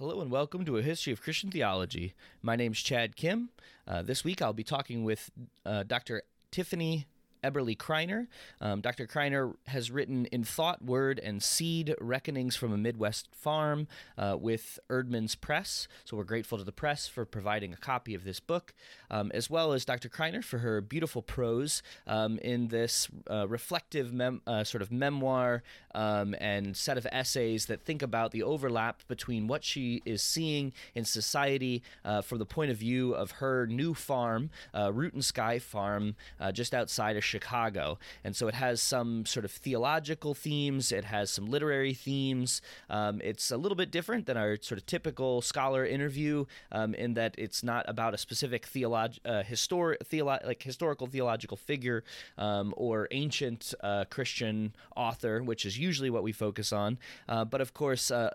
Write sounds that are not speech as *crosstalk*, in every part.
Hello and welcome to a history of Christian theology. My name's Chad Kim. Uh, this week I'll be talking with uh, Dr. Tiffany Eberly Kriner. Um, Dr. Kriner has written In Thought, Word, and Seed Reckonings from a Midwest Farm uh, with Eerdmans Press. So we're grateful to the press for providing a copy of this book, um, as well as Dr. Kriner for her beautiful prose um, in this uh, reflective mem- uh, sort of memoir um, and set of essays that think about the overlap between what she is seeing in society uh, from the point of view of her new farm, uh, Root and Sky Farm, uh, just outside of Chicago. And so it has some sort of theological themes, it has some literary themes. Um, it's a little bit different than our sort of typical scholar interview um, in that it's not about a specific theolog- uh, histor- theolo- like historical theological figure um, or ancient uh, Christian author, which is usually what we focus on. Uh, but of course, uh,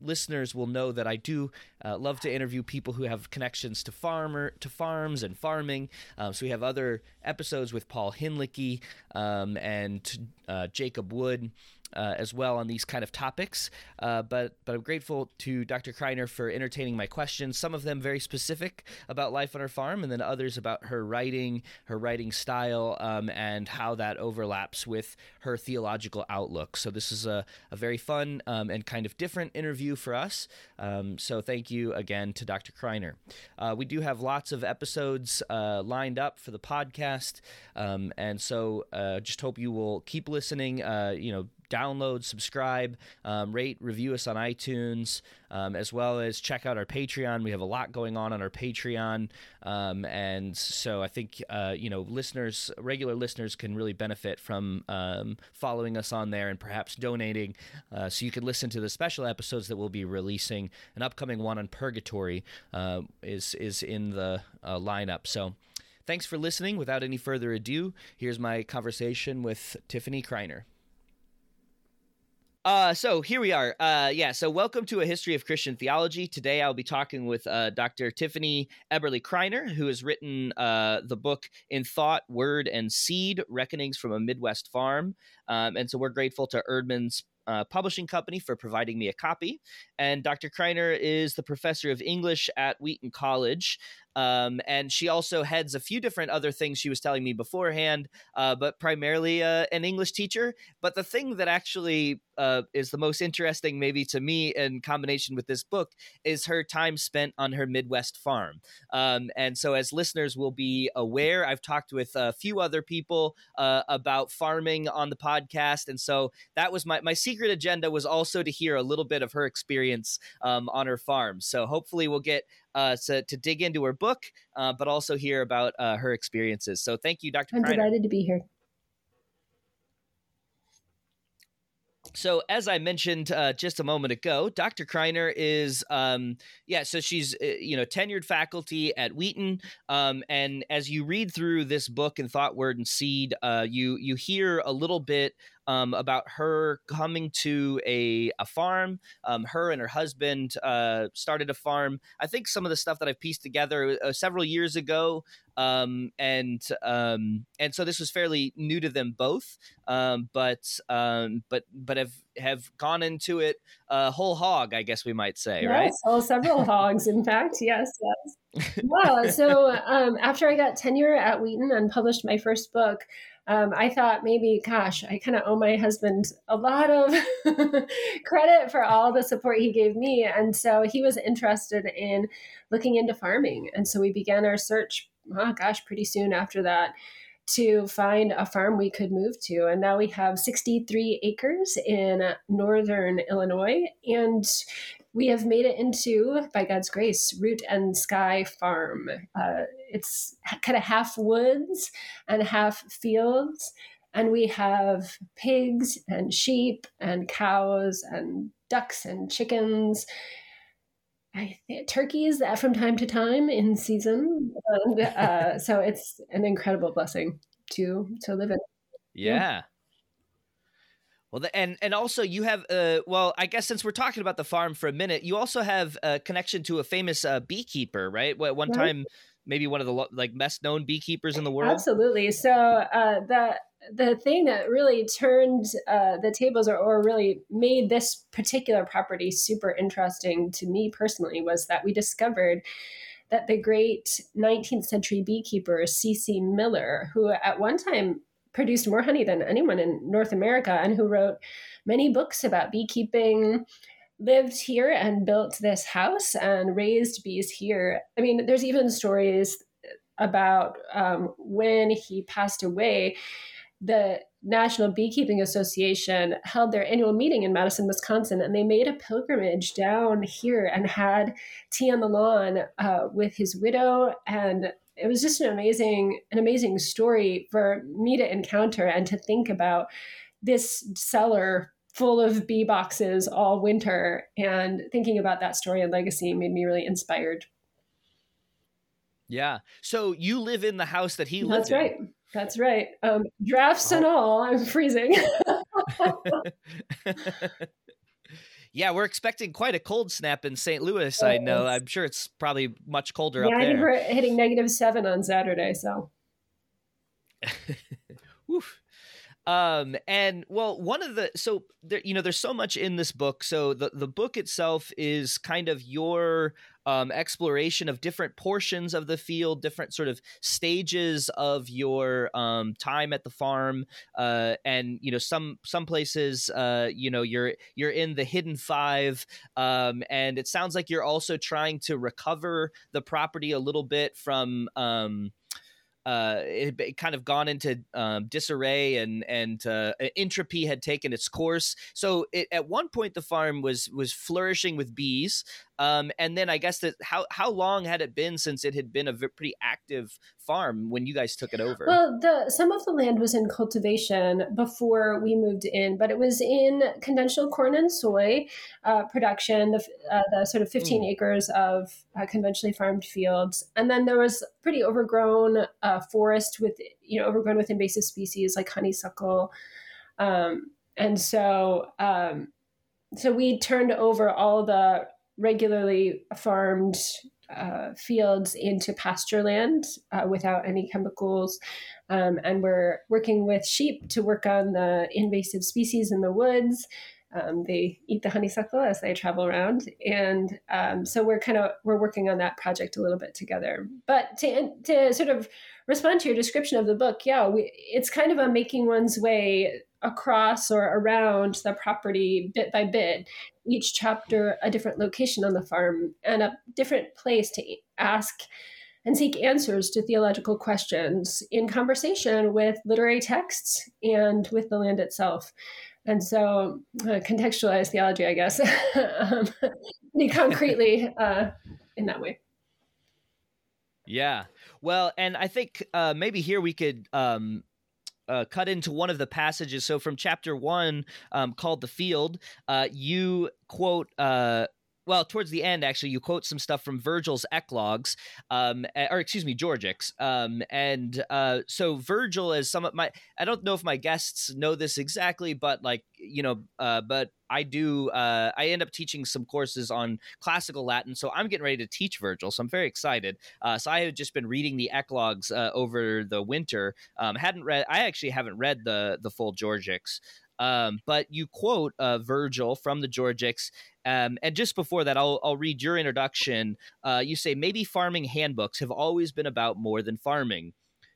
listeners will know that I do uh, love to interview people who have connections to farmer to farms and farming. Um, so we have other episodes with Paul Hinlicky um, and uh, Jacob Wood uh, as well on these kind of topics. Uh, but but I'm grateful to Dr. Kriner for entertaining my questions. Some of them very specific about life on her farm, and then others about her writing, her writing style, um, and how that overlaps with her theological outlook. So this is a, a very fun um, and kind of different interview for us. Um, so thank you again to Dr. Kriner. Uh, we do have lots of episodes uh, lined up for the podcast, um, and so uh, just hope you will keep listening. Uh, you know download, subscribe, um, rate, review us on iTunes, um, as well as check out our Patreon. We have a lot going on on our Patreon, um, and so I think uh, you know listeners, regular listeners, can really benefit from um, following us on there and perhaps donating, uh, so you can listen to the special episodes that we'll be releasing. An upcoming one on purgatory uh, is is in the uh, lineup. So. Thanks for listening. Without any further ado, here's my conversation with Tiffany Kriner. Uh, so here we are. Uh, yeah. So welcome to a history of Christian theology. Today I'll be talking with uh, Dr. Tiffany Eberly Kriner, who has written uh, the book "In Thought, Word, and Seed: Reckonings from a Midwest Farm." Um, and so we're grateful to Eerdmans uh, Publishing Company for providing me a copy. And Dr. Kriner is the professor of English at Wheaton College. Um, and she also heads a few different other things she was telling me beforehand, uh, but primarily uh, an English teacher. But the thing that actually uh, is the most interesting, maybe to me, in combination with this book, is her time spent on her Midwest farm. Um, and so, as listeners will be aware, I've talked with a few other people uh, about farming on the podcast. And so, that was my, my secret agenda was also to hear a little bit of her experience um, on her farm. So, hopefully, we'll get uh, so, to dig into her book, uh, but also hear about uh, her experiences. So thank you, Dr. I'm Kriner. delighted to be here. So, as I mentioned uh, just a moment ago, Dr. Kriner is, um, yeah, so she's, uh, you know, tenured faculty at Wheaton. Um, and as you read through this book and Thought, Word, and Seed, uh, you you hear a little bit um, about her coming to a, a farm. Um, her and her husband uh, started a farm. I think some of the stuff that I've pieced together uh, several years ago, um, and um, and so this was fairly new to them both. Um, but um, but but have have gone into it uh, whole hog, I guess we might say, yes, right? Well, several hogs, in fact. Yes, yes. *laughs* Wow. So um, after I got tenure at Wheaton and published my first book, um, I thought maybe, gosh, I kind of owe my husband a lot of *laughs* credit for all the support he gave me. And so he was interested in looking into farming. And so we began our search, oh gosh, pretty soon after that to find a farm we could move to. And now we have 63 acres in northern Illinois. And we have made it into, by God's grace, Root and Sky Farm. Uh, it's kind of half woods and half fields. And we have pigs and sheep and cows and ducks and chickens. I think turkeys from time to time in season. And, uh, so it's an incredible blessing to to live in. Yeah. Well, the, and and also you have uh well I guess since we're talking about the farm for a minute, you also have a connection to a famous uh, beekeeper, right? At One Right. time, maybe one of the like best known beekeepers in the world. Absolutely. So uh, the the thing that really turned uh, the tables or, or really made this particular property super interesting to me personally was that we discovered that the great 19th century beekeeper C.C. Miller, who at one time produced more honey than anyone in North America and who wrote many books about beekeeping, lived here and built this house and raised bees here. I mean, there's even stories about um, when he passed away. The National Beekeeping Association held their annual meeting in Madison, Wisconsin, and they made a pilgrimage down here and had tea on the lawn uh, with his widow. And it was just an amazing, an amazing story for me to encounter and to think about this cellar full of bee boxes all winter. And thinking about that story and legacy made me really inspired. Yeah. So you live in the house that he lived in. That's right. That's right. Um, drafts oh. and all, I'm freezing. *laughs* *laughs* *laughs* yeah, we're expecting quite a cold snap in St. Louis. I know. I'm sure it's probably much colder yeah, up there. Yeah, I think we're hitting negative seven on Saturday. So. *laughs* Um, and well, one of the so there, you know, there's so much in this book. So the the book itself is kind of your um, exploration of different portions of the field, different sort of stages of your um, time at the farm, uh, and you know some some places, uh, you know, you're you're in the hidden five, um, and it sounds like you're also trying to recover the property a little bit from. Um, uh, it had kind of gone into um, disarray and and uh, entropy had taken its course. So it, at one point the farm was was flourishing with bees, um, and then I guess that how how long had it been since it had been a pretty active farm when you guys took it over? Well, the some of the land was in cultivation before we moved in, but it was in conventional corn and soy uh, production, the, uh, the sort of 15 mm. acres of uh, conventionally farmed fields, and then there was pretty overgrown uh, forest with you know overgrown with invasive species like honeysuckle, um, and so. Um, so we turned over all the regularly farmed uh, fields into pasture land uh, without any chemicals. Um, and we're working with sheep to work on the invasive species in the woods. Um, they eat the honeysuckle as they travel around, and um, so we're kind of we're working on that project a little bit together. But to to sort of respond to your description of the book, yeah, we, it's kind of a making one's way across or around the property bit by bit each chapter a different location on the farm and a different place to ask and seek answers to theological questions in conversation with literary texts and with the land itself. And so, uh, contextualize theology, I guess, *laughs* um, *laughs* concretely uh, in that way. Yeah. Well, and I think uh, maybe here we could um, uh, cut into one of the passages. So from chapter one, um, called "The Field," uh, you quote uh, well, towards the end, actually, you quote some stuff from Virgil's Eclogues, um, or excuse me, Georgics. Um, and uh, so Virgil is some of my, I don't know if my guests know this exactly, but like, you know, uh, but I do, uh, I end up teaching some courses on classical Latin. So I'm getting ready to teach Virgil. So I'm very excited. Uh, so I have just been reading the Eclogues uh, over the winter. Um, hadn't read, I actually haven't read the, the full Georgics. Um, but you quote uh, Virgil from the Georgics. Um, and just before that, I'll, I'll read your introduction. Uh, you say, maybe farming handbooks have always been about more than farming.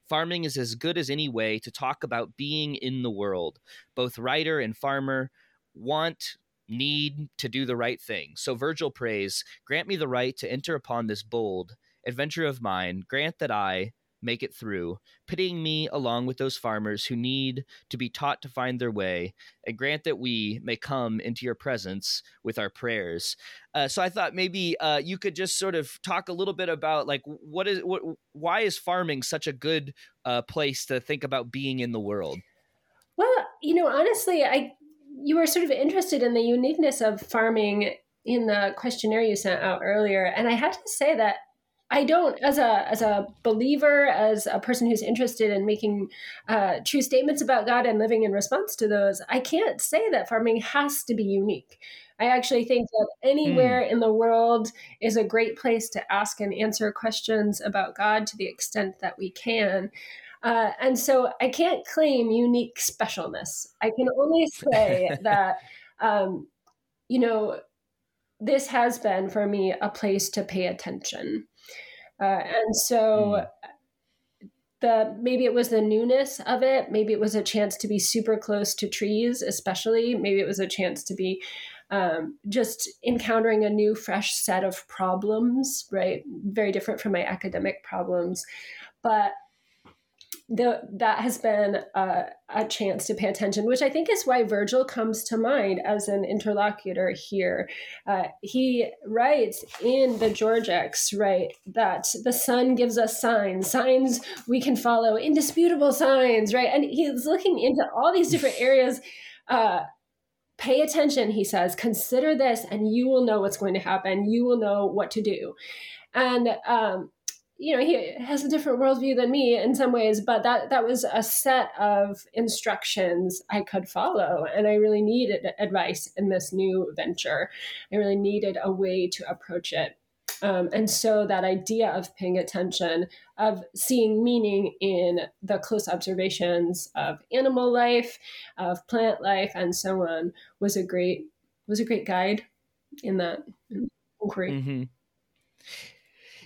Farming is as good as any way to talk about being in the world. Both writer and farmer want, need to do the right thing. So Virgil prays, Grant me the right to enter upon this bold adventure of mine. Grant that I, make it through, pitying me along with those farmers who need to be taught to find their way, and grant that we may come into your presence with our prayers. Uh, so I thought maybe uh, you could just sort of talk a little bit about like what is what why is farming such a good uh, place to think about being in the world? Well, you know, honestly, I you were sort of interested in the uniqueness of farming in the questionnaire you sent out earlier, and I had to say that I don't, as a as a believer, as a person who's interested in making uh, true statements about God and living in response to those, I can't say that farming has to be unique. I actually think that anywhere mm. in the world is a great place to ask and answer questions about God to the extent that we can. Uh, and so I can't claim unique specialness. I can only say *laughs* that, um, you know, this has been for me a place to pay attention. Uh, and so mm. the maybe it was the newness of it, maybe it was a chance to be super close to trees, especially. Maybe it was a chance to be um, just encountering a new, fresh set of problems, right? Very different from my academic problems. But the, that has been a, a, chance to pay attention, which I think is why Virgil comes to mind as an interlocutor here. Uh, he writes in the Georgics, right, that the sun gives us signs, signs we can follow, indisputable signs, right? And he's looking into all these different areas. Uh, pay attention, he says, consider this, and you will know what's going to happen. You will know what to do. And um, you know he has a different worldview than me in some ways but that that was a set of instructions i could follow and i really needed advice in this new venture. I really needed a way to approach it. Um, and so that idea of paying attention of seeing meaning in the close observations of animal life of plant life and so on was a great was a great guide in that inquiry. Mm-hmm.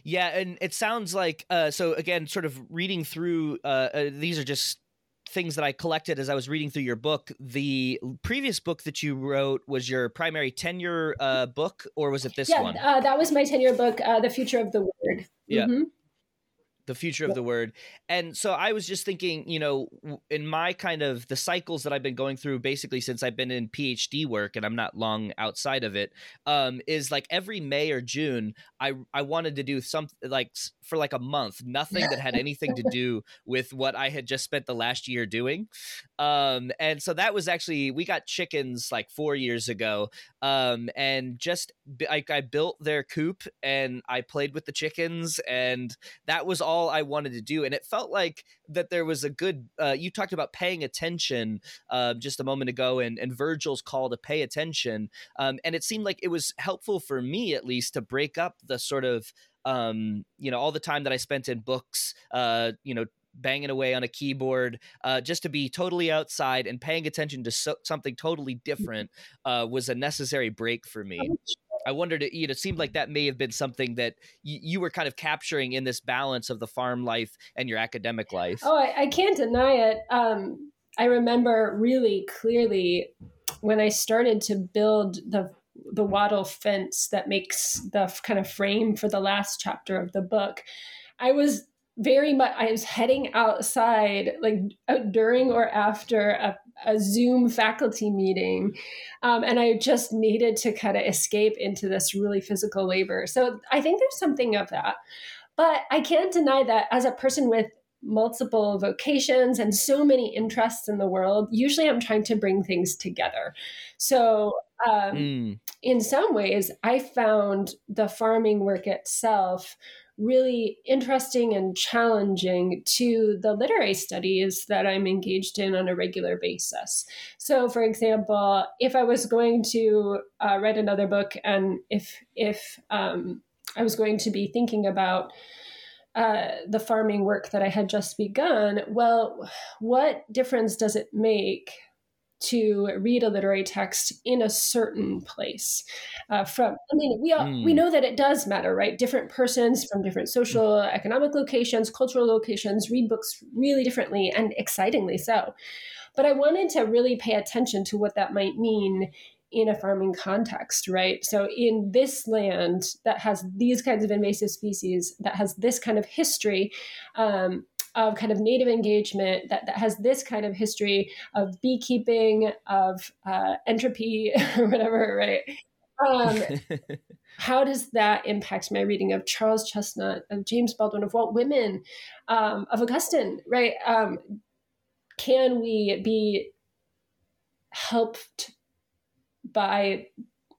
Yeah, and it sounds like uh, so again, sort of reading through. Uh, uh, these are just things that I collected as I was reading through your book. The previous book that you wrote was your primary tenure uh, book, or was it this yeah, one? Uh, that was my tenure book, uh, "The Future of the Word." Yeah. Mm-hmm the future of the word. And so i was just thinking you know in my kind of the cycles that i've been going through basically since i've been in phd work and i'm not long outside of it um, is like every may or june i i wanted to do something like for like a month nothing that had anything to do with what i had just spent the last year doing. Um, and so that was actually we got chickens like four years ago um, and just like I built their coop and I played with the chickens and that was all I wanted to do and it felt like that there was a good uh, you talked about paying attention uh, just a moment ago and, and Virgil's call to pay attention um, and it seemed like it was helpful for me at least to break up the sort of um, you know all the time that I spent in books uh, you know banging away on a keyboard uh, just to be totally outside and paying attention to so- something totally different uh, was a necessary break for me. I wondered, you know, it seemed like that may have been something that y- you were kind of capturing in this balance of the farm life and your academic life. Oh, I, I can't deny it. Um, I remember really clearly when I started to build the the wattle fence that makes the kind of frame for the last chapter of the book. I was very much i was heading outside like uh, during or after a, a zoom faculty meeting um, and i just needed to kind of escape into this really physical labor. So i think there's something of that. But i can't deny that as a person with multiple vocations and so many interests in the world usually i'm trying to bring things together. So um, mm. in some ways i found the farming work itself really interesting and challenging to the literary studies that I'm engaged in on a regular basis. So, for example, if I was going to uh, write another book, and if if um, I was going to be thinking about uh, the farming work that I had just begun, well, what difference does it make to read a literary text in a certain place uh, from i mean we all, mm. we hmm. know that it does matter right different persons from different social economic locations cultural locations read books really differently and excitingly so but i wanted to really pay attention to what that might mean in a farming context, right? So, in this land that has these kinds of invasive species, that has this kind of history, um, of kind of native engagement that, that has this kind of history of beekeeping, of uh, entropy, *laughs* or whatever, right? Um, *laughs* how does that impact my reading of Charles Chesnutt, of James Baldwin, of Walt Whitman, um, of Augustine, right? Um, can we be helped by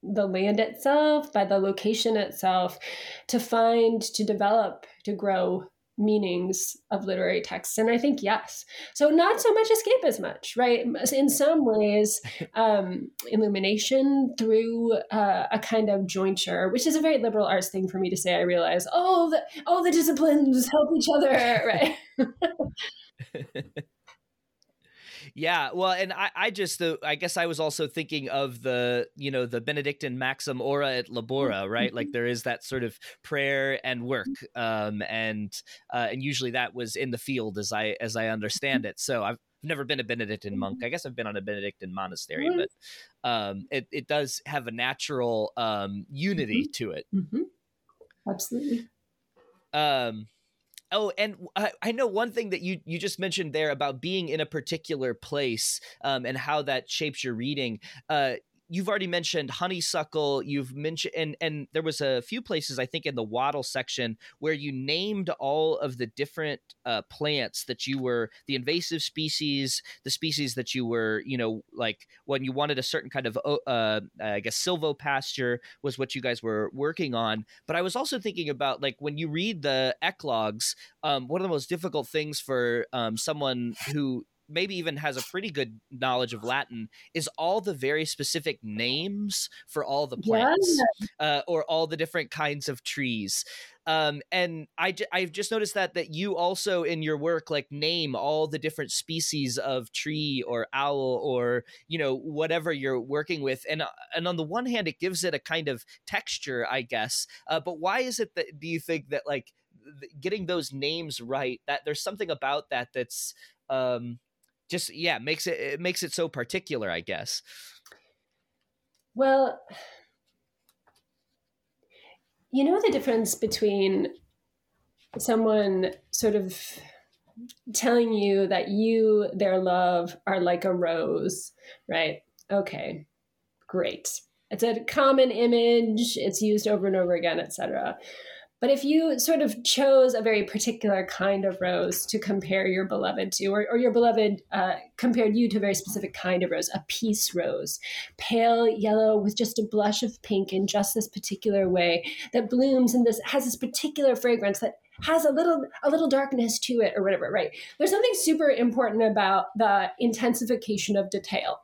the land itself, by the location itself, to find, to develop, to grow meanings of literary texts and i think yes. So not so much escape as much right? In some ways *laughs* um, illumination through uh, a kind of jointure which is a very liberal arts thing for me to say i realize oh the oh the disciplines help each other *laughs* right *laughs* Yeah, well, and I, I just, the, I guess I was also thinking of the, you know, the Benedictine maxim ora et labora, right? Like there is that sort of prayer and work, um, and uh, and usually that was in the field, as I as I understand it. So I've never been a Benedictine monk. I guess I've been on a Benedictine monastery, but um, it it does have a natural um, unity mm-hmm. to it. Mm-hmm. Absolutely. Um, Oh, and I, I, know one thing that you you just mentioned there about being in a particular place um, and how that shapes your reading. Uh, you've already mentioned honeysuckle you've mentioned and and there was a few places i think in the wattle section where you named all of the different uh, plants that you were the invasive species the species that you were you know like when you wanted a certain kind of uh, i guess silvopasture was what you guys were working on. But i was also thinking about like when you read the eclogues um, one of the most difficult things for um, someone who maybe even has a pretty good knowledge of Latin is all the very specific names for all the plants yeah. uh, or all the different kinds of trees. Um, and I j- I've just noticed that that you also in your work like name all the different species of tree or owl or you know whatever you're working with and uh, and on the one hand it gives it a kind of texture I guess uh, but why is it that do you think that like getting those names right that there's something about that that's um just yeah makes it it makes it so particular i guess. Well you know the difference between someone sort of telling you that you their love are like a rose right? Okay great. It's a common image. It's used over and over again etc but if you sort of chose a very particular kind of rose to compare your beloved to, or, or your beloved uh, compared you to a very specific kind of rose, a peace rose, pale yellow with just a blush of pink in just this particular way that blooms and this has this particular fragrance that has a little a little darkness to it or whatever right? There's something super important about the intensification of detail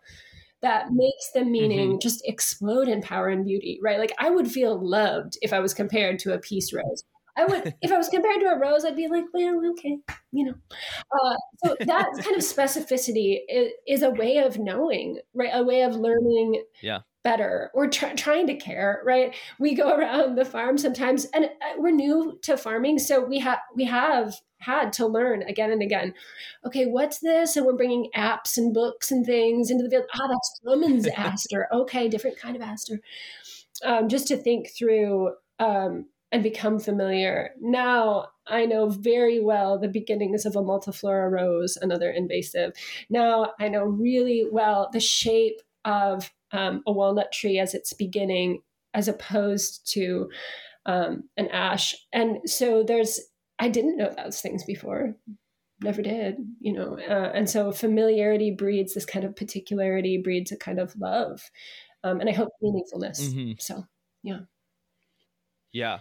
that makes the meaning mm-hmm. just explode in power and beauty, right? Like I would feel loved if I was compared to a peace rose. I would, *laughs* if I was compared to a rose, I'd be like, well, okay, you know. Uh, so that kind of specificity is, is, a way of knowing, right? A way of learning yeah. Better or try, trying to care, right? We go *laughs* around the farm sometimes, and uh, we're new to farming, so we have we have had to learn again and again. Okay, what's this? And we're bringing apps and books and things into the field. Ah, that's Drummond's *laughs* aster. Okay, different kind of aster. Um, just to think through um, and become familiar. Now I know very well the beginnings of a multiflora rose, another invasive. Now I know really well the shape of um, a walnut tree as its beginning, as opposed to um, an ash. And so there's I didn't know those things before. Never did, you know. Uh, and so familiarity breeds this kind of particularity, breeds a kind of love, um, and I hope meaningfulness. Mm-hmm. So, yeah. Yeah.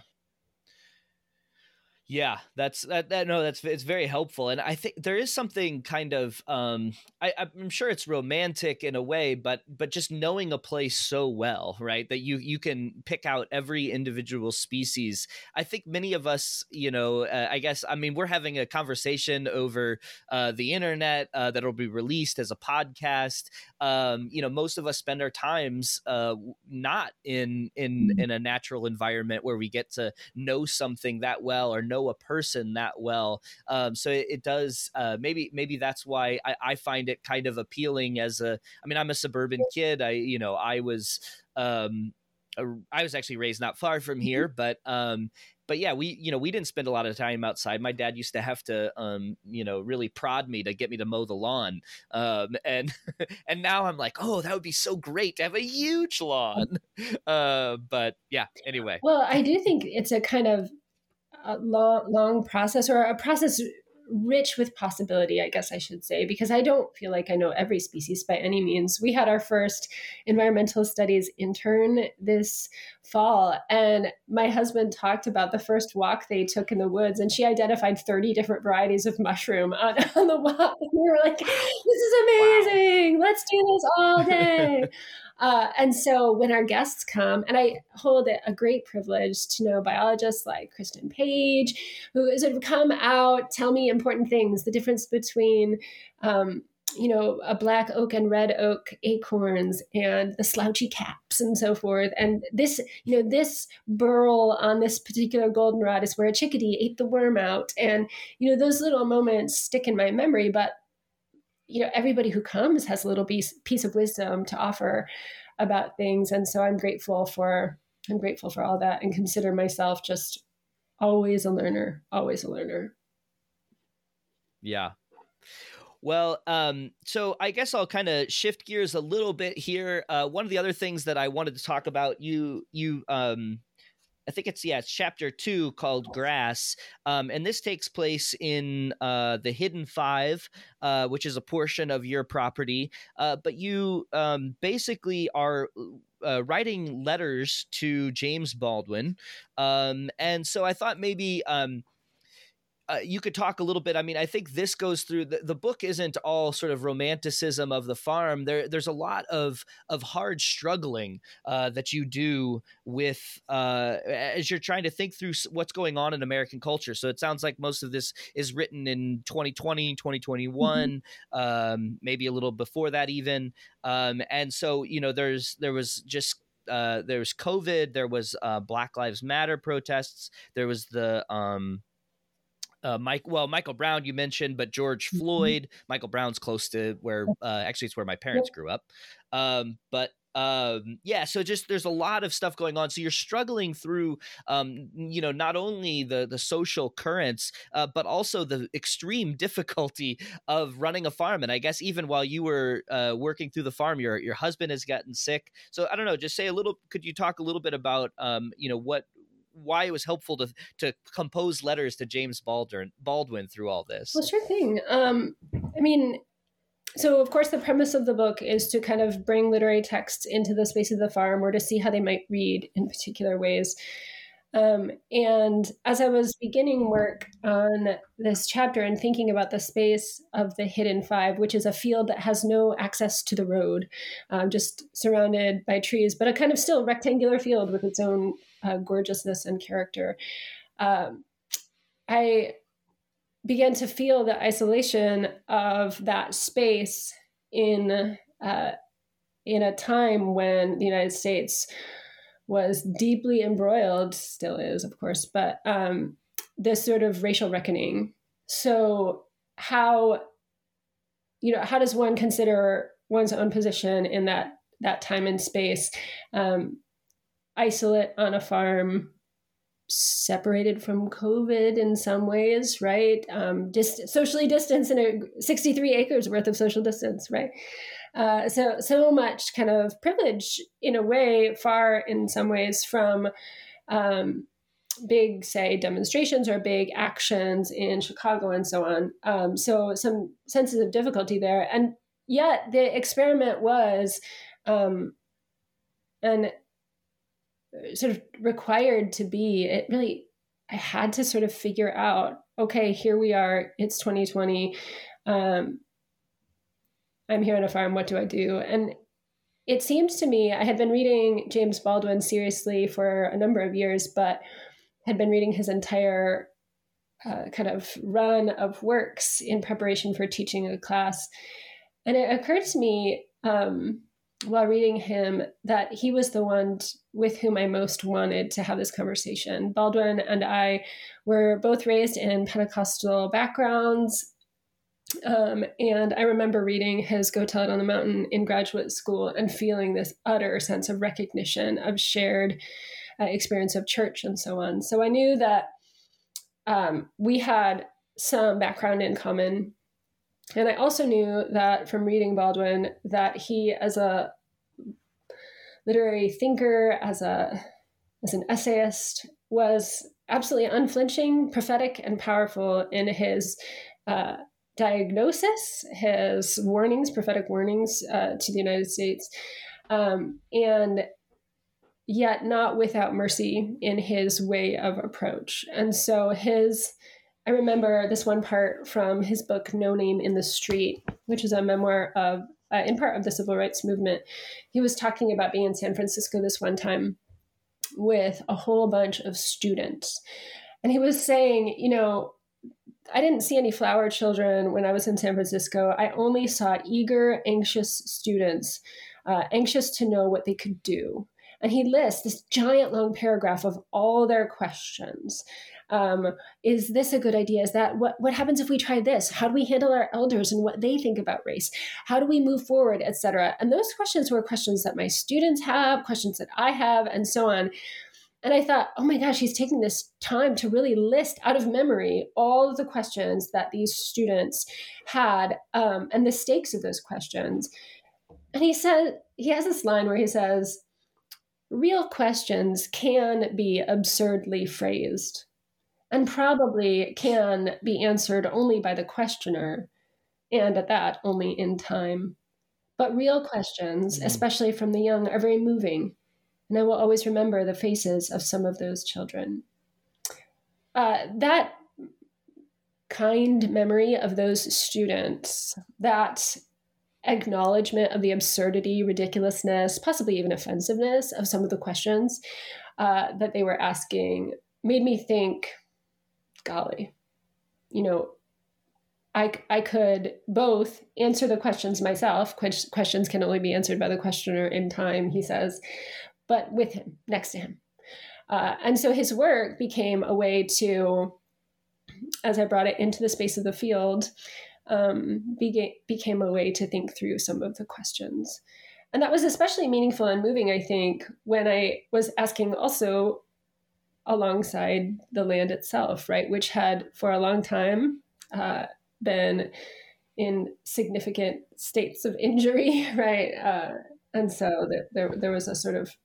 Yeah, that's that, that. No, that's it's very helpful, and I think there is something kind of. Um, I, I'm sure it's romantic in a way, but but just knowing a place so well, right? That you you can pick out every individual species. I think many of us, you know, uh, I guess I mean we're having a conversation over uh, the internet uh, that'll be released as a podcast. Um, you know, most of us spend our times uh, not in in mm-hmm. in a natural environment where we get to know something that well or know know a person that well. Um, so it, it does. Uh, maybe maybe that's why I, I, find it kind of appealing as a. I mean, I'm a suburban kid. I you know I was. Um, I was actually raised not far from here, mm-hmm. but um, but yeah, we you know we didn't spend a lot of time outside. My dad used to have to um, you know really prod me to get me to mow the lawn, um, and *laughs* and now I'm like, oh, that would be so great to have a huge lawn. *laughs* Uh, but yeah, anyway. Well, I do think it's a kind of a long, long process or a process rich with possibility, I guess I should say, because I don't feel like I know every species by any means. We had our first environmental studies intern this fall, and my husband talked about the first walk they took in the woods, and she identified 30 different varieties of mushroom on, *laughs* on the walk. And we were like, this is amazing. Wow. Let's do this all day. *laughs* Uh, and so when our guests come, and I hold it a great privilege to know biologists like Kristen Page, who sort of come out, tell me important things, the difference between um, you know, a black oak and red oak acorns and the slouchy caps and so forth. And this, you know, this burl on this particular goldenrod is where a chickadee ate the worm out. And, you know, those little moments stick in my memory, but you know everybody who comes has a little piece piece of wisdom to offer about things. And so i'm grateful for i'm grateful for all that and consider myself just always a learner always a learner. Yeah. Well, um, so I guess I'll kind of shift gears a little bit here. Uh, one of the other things that I wanted to talk about, you you um, I think it's yeah, it's chapter two called Grass, um, and this takes place in uh, the Hidden Five, uh, which is a portion of your property. Uh, but you um, basically are uh, writing letters to James Baldwin, um, and so I thought maybe um, uh, you could talk a little bit. I mean, I think this goes through the, the book isn't all sort of romanticism of the farm. There, there's a lot of of hard struggling uh, that you do with uh, as you're trying to think through what's going on in American culture. So it sounds like most of this is written in 2020, 2021, mm-hmm. um, maybe a little before that even. Um, and so you know, there's there was just uh, there was COVID, there was uh, Black Lives Matter protests, there was the um, uh, Mike, well, Michael Brown you mentioned, but George mm-hmm. Floyd. Michael Brown's close to where, uh, actually, it's where my parents grew up. Um, but um yeah so just there's a lot of stuff going on so you're struggling through um you know not only the the social currents uh, but also the extreme *laughs* difficulty of running a farm and i guess even while you were uh, working through the farm your your husband has gotten sick so i don't know just say a little could you talk a little bit about um you know what why it was helpful to to compose letters to James Baldwin Baldwin through all this. Well, sure thing. Um, I mean, so of course the premise of the book is to kind of bring literary texts into the space of the farm or to see how they might read in particular ways. Um, and as I was beginning work on this chapter and thinking about the space of the Hidden Five, which is a field that has no access to the road, um, just surrounded by trees, but a kind of still rectangular field with its own uh, gorgeousness and character, um, I began to feel the isolation of that space in uh, in a time when the United States was deeply embroiled, still is, of course, but um, this sort of racial reckoning. So, how you know how does one consider one's own position in that that time and space? Um, isolate on a farm, separated from COVID in some ways, right? Um, dist- socially distanced in a 63 acres worth of social distance, right? Uh, so so much kind of privilege in a way, far in some ways from um, big, say, demonstrations or big actions in Chicago and so on. Um, so some senses of difficulty there, and yet the experiment was, um, and sort of required to be. It really, I had to sort of figure out. Okay, here we are. It's 2020. Um, I'm here on a farm. What do I do? And it seems to me, I had been reading James Baldwin seriously for a number of years, but had been reading his entire uh, kind of run of works in preparation for teaching a class. And it occurred to me um, while reading him that he was the one with whom I most wanted to have this conversation. Baldwin and I were both raised in Pentecostal backgrounds. Um, and I remember reading his Go Tell It on the Mountain in graduate school and feeling this utter sense of recognition of shared uh, experience of church and so on. So I knew that um, we had some background in common. And I also knew that from reading Baldwin that he, as a literary thinker, as a as an essayist, was absolutely unflinching, prophetic, and powerful in his uh, diagnosis, his warnings, prophetic warnings uh, to the United States, um, and yet not without mercy in his way of approach. And so his, I remember this one part from his book No Name in the Street, which is a memoir of, uh, in part of the civil rights movement. He was talking about being in San Francisco this one time with a whole bunch of students. And he was saying, you know, I didn't see any flower children when I was in San Francisco. I only saw eager, anxious students, uh, anxious to know what they could do. And he lists this giant long paragraph of all their questions. Um, is this a good idea? Is that what, what happens if we try this? How do we handle our elders and what they think about race? How do we move forward, etc.? And those questions were questions that my students have, questions that I have, and so on. And I thought, oh my gosh, he's taking this time to really list out of memory all of the questions that these students had um, and the stakes of those questions. And he said, he has this line where he says, real questions can be absurdly phrased and probably can be answered only by the questioner, and at that, only in time. But real questions, mm-hmm. especially from the young, are very moving and I will always remember the faces of some of those children. Uh, that kind memory of those students, that acknowledgement of the absurdity, ridiculousness, possibly even offensiveness of some of the questions uh, that they were asking made me think, golly, you know, I, I could both answer the questions myself. Questions can only be answered by the questioner in time, he says, but with him, next to him. Uh, and so his work became a way to, as I brought it into the space of the field, um, became a way to think through some of the questions. And that was especially meaningful and moving, I think, when I was asking also alongside the land itself, right, which had for a long time uh, been in significant states of injury, *laughs* right? Uh, and so there, there, there was a sort of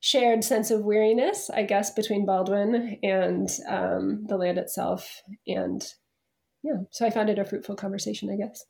shared sense of weariness, I guess, between Baldwin and um, the land itself. And yeah, so I found it a fruitful conversation, I guess.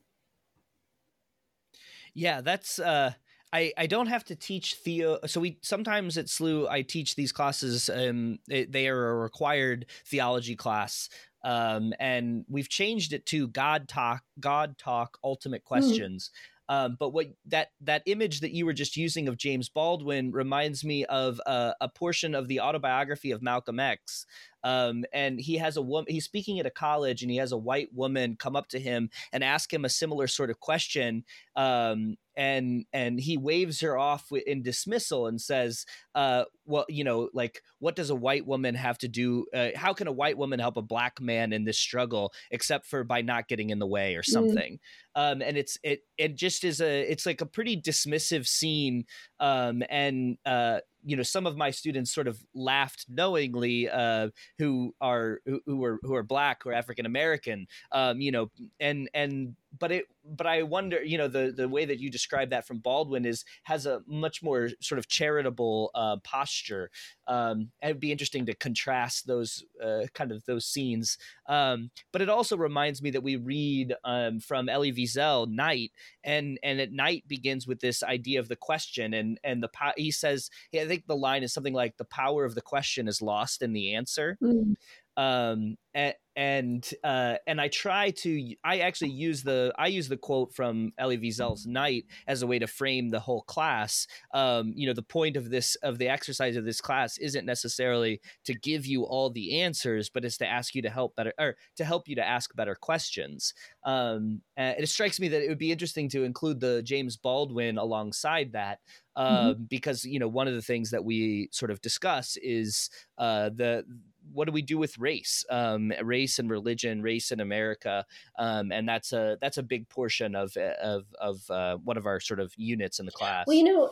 Yeah, that's. Uh, I, I don't have to teach theo. So we sometimes at SLU I teach these classes. Um, it, they are a required theology class, um, and we've changed it to God talk. God talk. Ultimate mm-hmm. questions. Mm. Um, but what that that image that you were just using of James Baldwin reminds me of a, a portion of the autobiography of Malcolm X. Um, and he has a woman. He's speaking at a college, and he has a white woman come up to him and ask him a similar sort of question. Um, and and he waves her off in dismissal and says, uh, "Well, you know, like, what does a white woman have to do? Uh, how can a white woman help a black man in this struggle, except for by not getting in the way or mm. something?" Mm. Um, and it's it it just is a it's like a pretty dismissive scene, um, and uh, you know some of my students sort of laughed knowingly uh, who are who, who are who are black or African American um, you know and and but it but I wonder you know the the way that you describe that from Baldwin is has a much more sort of charitable uh, posture. Um, it'd be interesting to contrast those uh, kind of those scenes. Um, but it also reminds me that we read um, from Elie Wiesel Night and and at night begins with this idea of the question and and the he says I think the line is something like the power of the question is lost in the answer. Mm. Um, and, and uh, and I try to I actually use the I use the quote from Elie Wiesel's Night as a way to frame the whole class. Um, you know, the point of this of the exercise of this class isn't necessarily to give you all the answers, but it's to ask you to help better or to help you to ask better questions. Um, and it strikes me that it would be interesting to include the James Baldwin alongside that. Uh, mm-hmm. because you know one of the things that we sort of discuss is uh, the what do we do with race, um, race and religion, race in America, um, and that's a that's a big portion of of of uh, one of our sort of units in the class. Well, you know,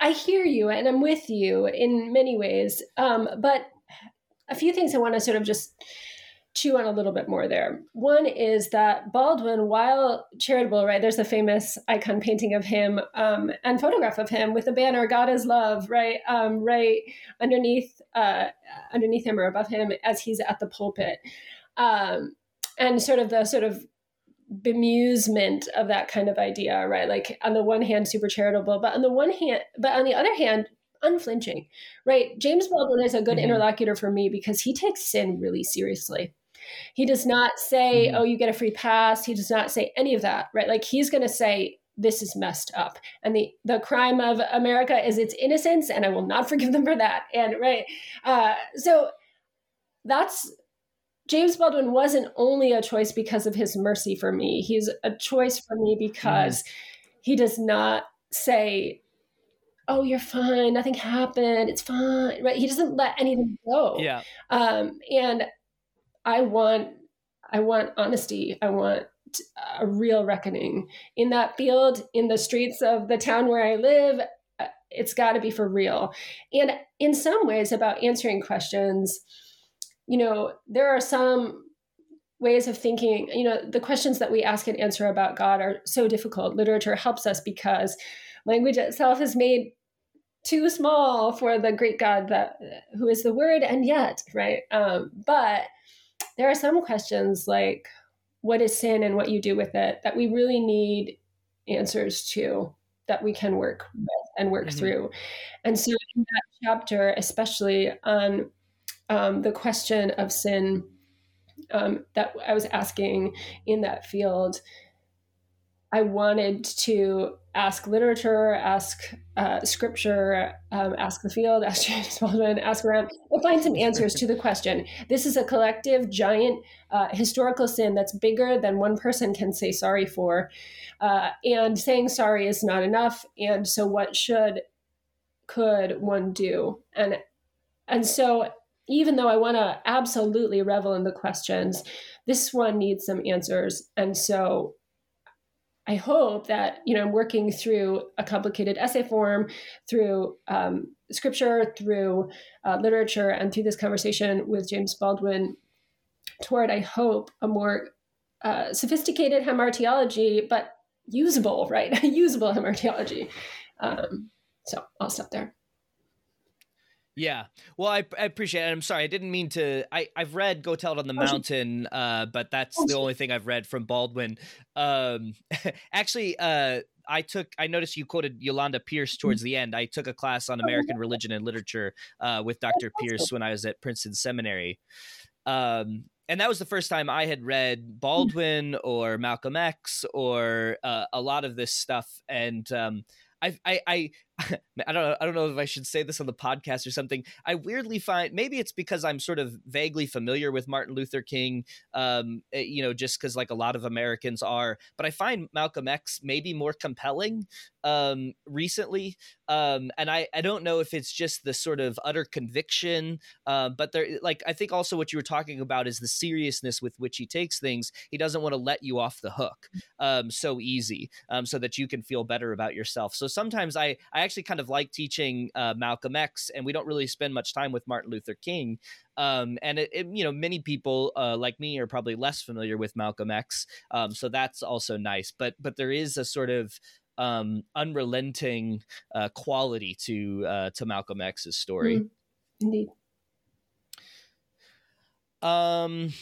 I hear you, and I'm with you in many ways, um, but a few things I want to sort of just chew on a little bit more there. One is that Baldwin, while charitable, right, there's a famous icon painting of him um, and photograph of him with the banner "God is love," right, um, right underneath uh, underneath him or above him as he's at the pulpit. Um, and sort of the sort of bemusement of that kind of idea, right? Like on the one hand, super charitable, but on the one hand, but on the other hand, unflinching, right? James Baldwin is a good mm-hmm. interlocutor for me because he takes sin really seriously. He does not say, mm-hmm. oh, you get a free pass. He does not say any of that, right? Like he's going to say, this is messed up. And the, the crime of America is its innocence, and I will not *laughs* forgive them for that. And right. Uh, so that's James Baldwin wasn't only a choice because of his mercy for me. He's a choice for me because mm. he does not say, "Oh, you're fine. Nothing happened. It's fine." Right? He doesn't let anything go. Yeah. Um, and I want, I want honesty. I want a real reckoning in that field, in the streets of the town where I live. Uh, it's got to be for real. And in some ways, about answering questions you know, there are some ways of thinking, you know, the questions that we ask and answer about God are so difficult. Literature helps us because language itself is made too small for the great God that who is the word and yet, right? Um, but there are some questions like what is sin and what you do with it that we really need answers to that we can work with and work mm-hmm. through. And so in that chapter, especially on um, the question of sin um, that I was asking in that field, I wanted to ask literature, ask uh, scripture, um, ask the field, *laughs* ask James Baldwin, ask around, and find some answers to the question. This is a collective, giant uh, historical sin that's bigger than one person can say sorry for. Uh, and saying sorry is not enough. And so, what should, could one do? And and so even though I want to absolutely revel in the questions, this one needs some answers. And so I hope that, you know, I'm working through a complicated essay form, through um, scripture, through uh, literature, and through this conversation with James Baldwin toward, I hope, a more uh, sophisticated hamartiology, but usable, right? *laughs* usable hamartiology. Um, so I'll stop there. Yeah. Well, I, I, appreciate it. I'm sorry. I didn't mean to. I, I've read Go Tell It on the oh, Mountain, uh, but that's oh, the only thing I've read from Baldwin. Um, *laughs* actually, uh, I took, I noticed you quoted Yolanda Pierce mm-hmm. towards the end. I took a class on American religion and literature uh, with Dr. Pierce when I was at Princeton Seminary. Um, and that was the first time I had read mm. Baldwin or Malcolm X or uh, a lot of this stuff. And um, I, I, I, *laughs* I don't know. I don't know if I should say this on the podcast or something. I weirdly find maybe it's because I'm sort of vaguely familiar with Martin Luther King, um, eh, you know, just because like a lot of Americans are. But I find Malcolm X maybe more compelling um, recently, um, and I I don't know if it's just the sort of utter conviction, uh, but there like I think also what you were talking about is the seriousness with which he takes things. He doesn't want to let you off the hook um, so easy, um, so that you can feel better about yourself. So sometimes I I actually kind of like teaching uh, Malcolm X, and we don't really spend much time with Martin Luther King. Um, and it, it, you know, many people uh, like me are probably less familiar with Malcolm X, um, so that's also nice. But but there is a sort of um, unrelenting uh, quality to uh, to Malcolm X's story. Mm, indeed. Um.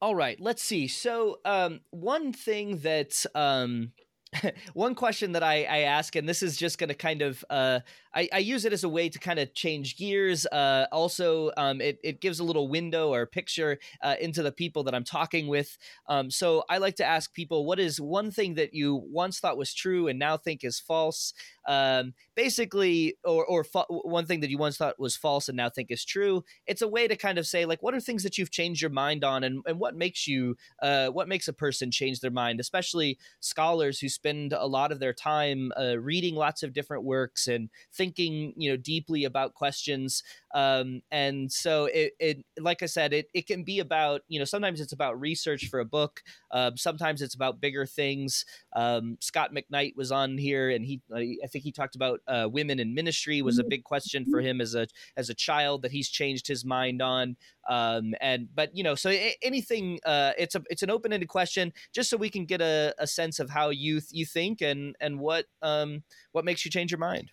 All right. Let's see. So, um, one thing that um *laughs* one question that I, I ask, and this is just going to kind of, uh, I, I, use it as a way to kind of change gears. Uh, also, um, it, it gives a little window or picture uh, into the people that I'm talking with. Um, so I like to ask people, what is one thing that you once thought was true and now think is false? Um, basically, or, or fa- one thing that you once thought was false and now think is true. It's a way to kind of say, like, what are things that you've changed your mind on, and, and what makes you, uh, what makes a person change their mind, especially scholars who spend a lot of their time uh, reading lots of different works and thinking, you know, deeply about questions. Um, and so it, it, like I said, it, it can be about, you know, sometimes it's about research for a book. Um, sometimes it's about bigger things. Um, Scot McKnight was on here and he, I think he talked about uh, women in ministry was a big question for him as a, as a child that he's changed his mind on. Um, and, but you know, so anything, uh, it's a, it's an open-ended question just so we can get a, a sense of how you, you think and, and what, um, what makes you change your mind.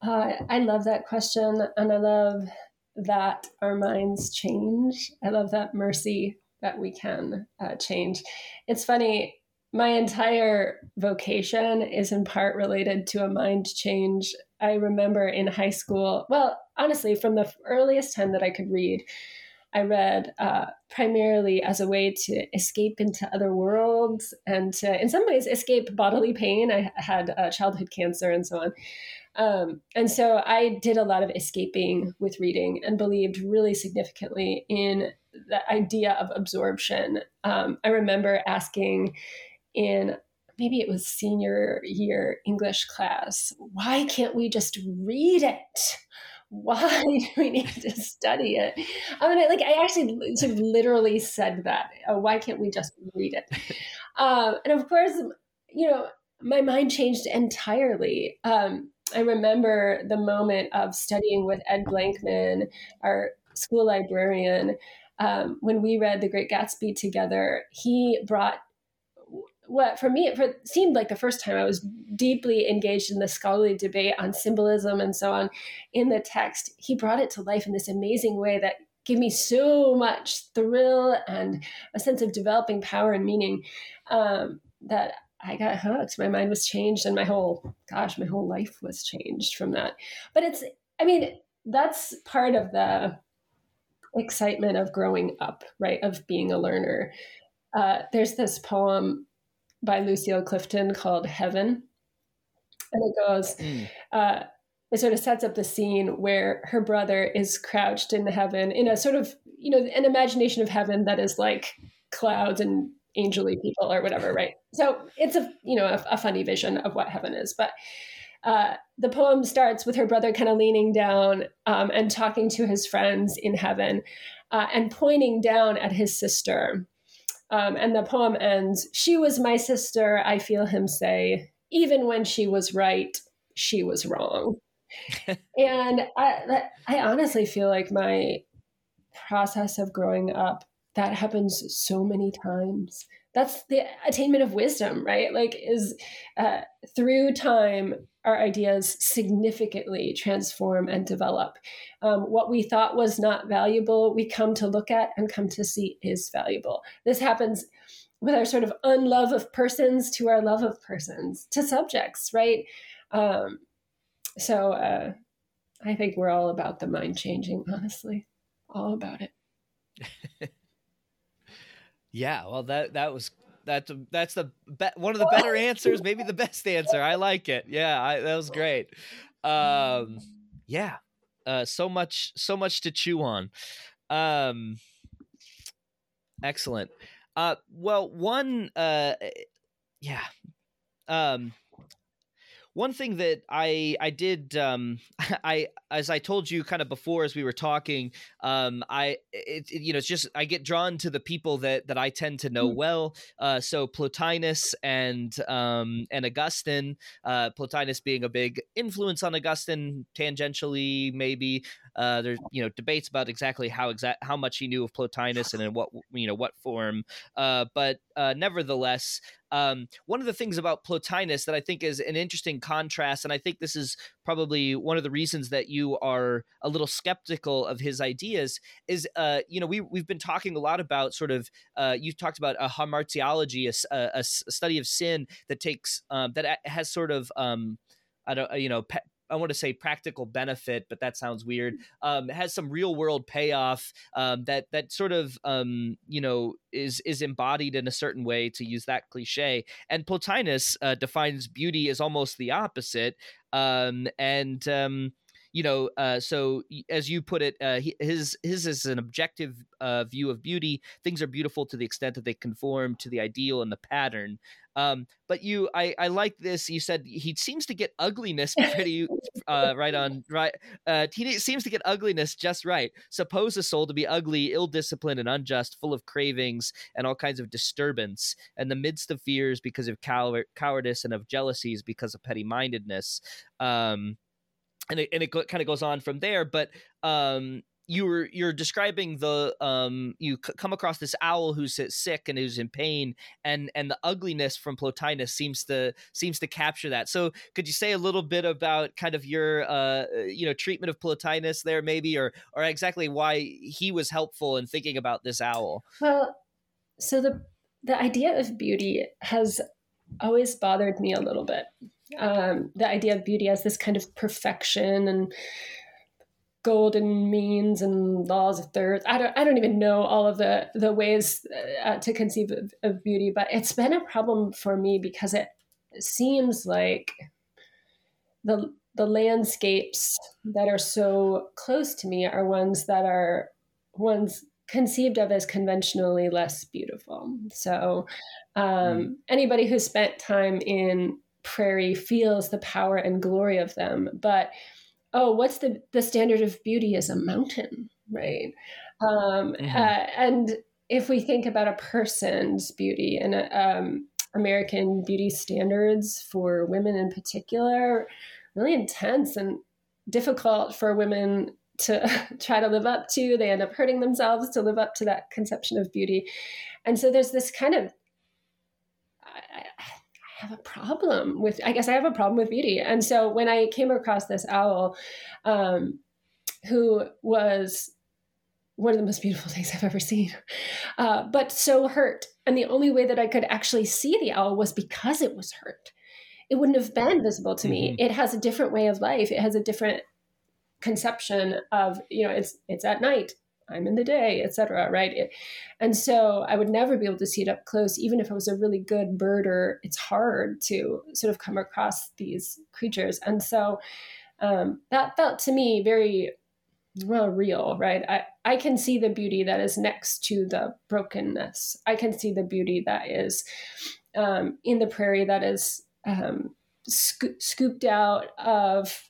Uh, I love that question, and I love that our minds change. I love that mercy that we can uh, change. It's funny, my entire vocation is in part related to a mind change. I remember in high school, well, honestly, from the earliest time that I could read, I read uh, primarily as a way to escape into other worlds and to, in some ways, escape bodily pain. I had uh, childhood cancer and so on. Um, and so I did a lot of escaping with reading and believed really significantly in the idea of absorption. Um, I remember asking in maybe it was senior year English class, why can't we just read it? Why *laughs* do we need to study it? I mean, like I actually sort of literally said that. Oh, why can't we just read it? *laughs* Um, and of course, you know, my mind changed entirely. Um, I remember the moment of studying with Ed Blankman, our school librarian, um, when we read The Great Gatsby together. He brought what for me it seemed like the first time I was deeply engaged in the scholarly debate on symbolism and so on in the text. He brought it to life in this amazing way that gave me so much thrill and a sense of developing power and meaning um, that I got hooked. My mind was changed, and my whole gosh, my whole life was changed from that. But it's, I mean, that's part of the excitement of growing up, right? Of being a learner. Uh, there's this poem by Lucille Clifton called Heaven. And it goes, mm. uh, it sort of sets up the scene where her brother is crouched in the heaven in a sort of, you know, an imagination of heaven that is like clouds and angelly people or whatever, right? So it's a, you know, a, a funny vision of what heaven is. But uh, the poem starts with her brother kind of leaning down um, and talking to his friends in heaven uh, and pointing down at his sister um, and the poem ends She was my sister, I feel him say. Even when she was right, she was wrong. *laughs* and I, I honestly feel like my process of growing up, that happens so many times. That's the attainment of wisdom, right? Like, is uh, through time, our ideas significantly transform and develop. Um, what we thought was not valuable, we come to look at and come to see is valuable. This happens with our sort of unlove of persons to our love of persons to subjects, right? Um, so uh, I think we're all about the mind changing, honestly, all about it. *laughs* yeah, well, that that was that's that's the be- one of the better answers, maybe the best answer. I like it. Yeah, I, that was great. Um, yeah, uh, so much so much to chew on. Um, excellent. Uh, well, one, uh, yeah. Um, one thing that I I did um, *laughs* I as I told you kind of before as we were talking um, I it, it, you know it's just I get drawn to the people that that I tend to know mm. well uh, so Plotinus and um, and Augustine uh, Plotinus being a big influence on Augustine tangentially maybe uh, there's you know debates about exactly how exact how much he knew of Plotinus and in what you know what form. Uh, but uh, nevertheless um, one of the things about Plotinus that I think is an interesting contrast, and I think this is probably one of the reasons that you are a little skeptical of his ideas, is uh, you know we we've been talking a lot about sort of uh, you talked about a hamartiology, a, a, a study of sin that takes um, that has sort of um, I don't you know pe- I want to say practical benefit, but that sounds weird. Um, has some real world payoff um, that that sort of um, you know is is embodied in a certain way to use that cliche. And Plotinus uh, defines beauty as almost the opposite. Um, and um, you know, uh, so as you put it, uh, his his is an objective uh, view of beauty. Things are beautiful to the extent that they conform to the ideal and the pattern. Um, but you, I, I like this. You said he seems to get ugliness *laughs* pretty uh, right on right. Uh, he seems to get ugliness just right. Suppose a soul to be ugly, ill-disciplined, and unjust, full of cravings and all kinds of disturbance, in the midst of fears because of cow- cowardice and of jealousies because of petty-mindedness. Um, and it, and it kind of goes on from there. But um, you're you're describing the um you c- come across this owl who's sick and who's in pain and and the ugliness from plotinus seems to seems to capture that so could you say a little bit about kind of your uh you know treatment of plotinus there maybe or or exactly why he was helpful in thinking about this owl well so the the idea of beauty has always bothered me a little bit. Um, the idea of beauty as this kind of perfection and golden means and laws of thirds. I don't, I don't even know all of the, the ways uh, to conceive of, of beauty, but it's been a problem for me because it seems like the, the landscapes that are so close to me are ones that are ones conceived of as conventionally less beautiful. So, um, mm. anybody who spent time in prairie feels the power and glory of them. But oh, what's the the standard of beauty is a mountain, right? Um, mm-hmm. uh, and if we think about a person's beauty and um, American beauty standards for women in particular, really intense and difficult for women to *laughs* try to live up to. They end up hurting themselves to live up to that conception of beauty. And so there's this kind of, have a problem with, I guess I have a problem with beauty. And so when I came across this owl, um, who was one of the most beautiful *laughs* things I've ever seen, uh, but so hurt. And the only way that I could actually see the owl was because it was hurt. It wouldn't have been visible to me. Mm-hmm. It has a different way of life. It has a different conception of you know it's it's at night i'm in the day etc right? It, and so i would never be able to see it up close even if i was a really good birder it's hard to sort of come across these creatures. And so um, that felt to me very well real right? I, I can see the beauty that is next to the brokenness. I can see the beauty that is um, in the prairie that is um, sco- scooped out of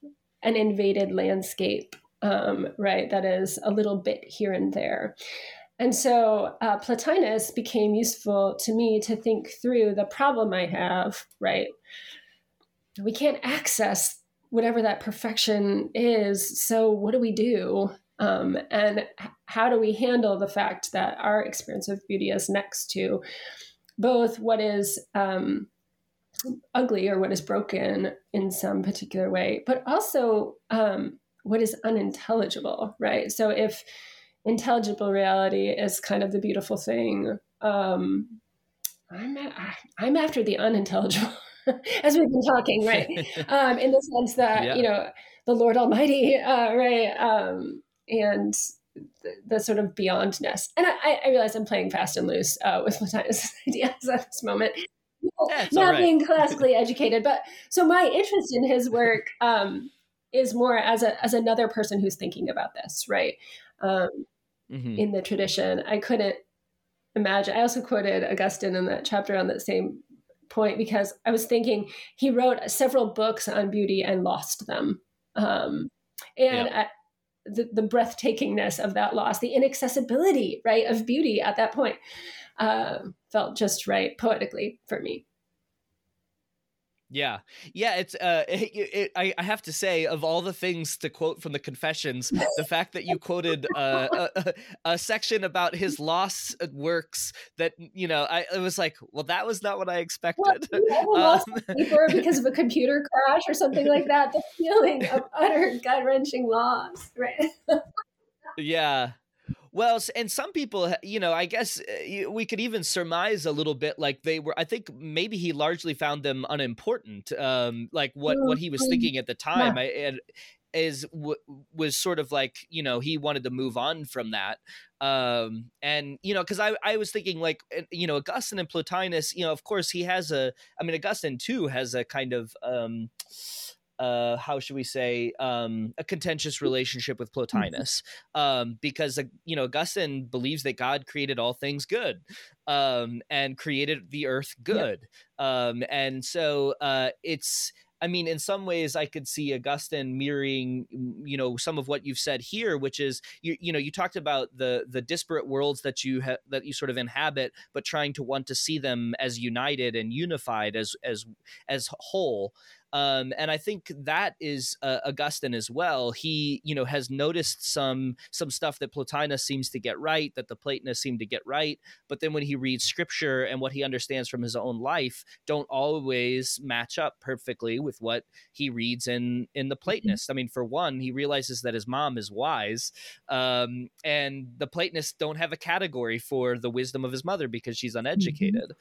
an invaded landscape, um, right? That is a little bit here and there. And so uh, Plotinus became useful to me to think through the problem I have, right? We can't access whatever that perfection is. So, what do we do? Um, and how do we handle the fact that our experience of beauty is next to both what is um, ugly or what is broken in some particular way, but also um, what is unintelligible, right? So if intelligible reality is kind of the beautiful thing, um, I'm I'm after the unintelligible, *laughs* as we've been talking, right? *laughs* um, in the sense that yeah. you know the Lord Almighty, uh, right, um, and the, the, sort of beyondness. And I, I realize I'm playing fast and loose uh, *laughs* with Plotinus' ideas at this moment, yeah, not right. being classically educated. But so my interest in his work um, is more as a as another person who's thinking about this, right? Um, mm-hmm. In the tradition, I couldn't imagine. I also quoted Augustine in that chapter on that same point because I was thinking he wrote several books on beauty and lost them, um, and. Yeah. I, the, the breathtakingness of that loss, the inaccessibility, right, of beauty at that point uh, felt just right poetically for me. Yeah, yeah. It's uh, *laughs* it, it, I I have to say, of all the things to quote from the Confessions, the fact that you quoted uh, a, a, section about his lost works that you know, I it was like, well, that was not what I expected. Well, *laughs* um, paper *laughs* because of a computer crash or something like that. The feeling of utter gut wrenching loss, right? yeah, well, and some people, you know, I guess eh, we could even surmise a little bit like they were. I think maybe he largely found them unimportant, um, like what what he was mm-hmm. thinking at the time. Yeah. I, and, is w- was sort of like you know he wanted to move on from that um and you know because i i was thinking like you know augustine and plotinus you know of course he has a i mean augustine too has a kind of um uh, how should we say um, a contentious relationship with mm-hmm. Plotinus um, because uh, you know Augustine believes that God created all things good um, and created the earth good um, and so uh, it's I mean, in some ways, I could see Augustine mirroring, you know, some of what you've said here, which is, you, you know, you talked about the the disparate worlds that you ha- that you sort of inhabit, but trying to want to see them as united and unified as as as whole. Um, and I think that is uh, Augustine as well. He you know has noticed some some stuff that Plotinus seems to get right, that the Platonists seem to get right, but then when he reads Scripture and what he understands from his own life, don't always match up perfectly with what he reads in in the mm-hmm. Platonists. I mean, for one, he realizes that his mom is wise, um, and the Platonists don't have a category for the wisdom of his mother because she's mm-hmm. uneducated.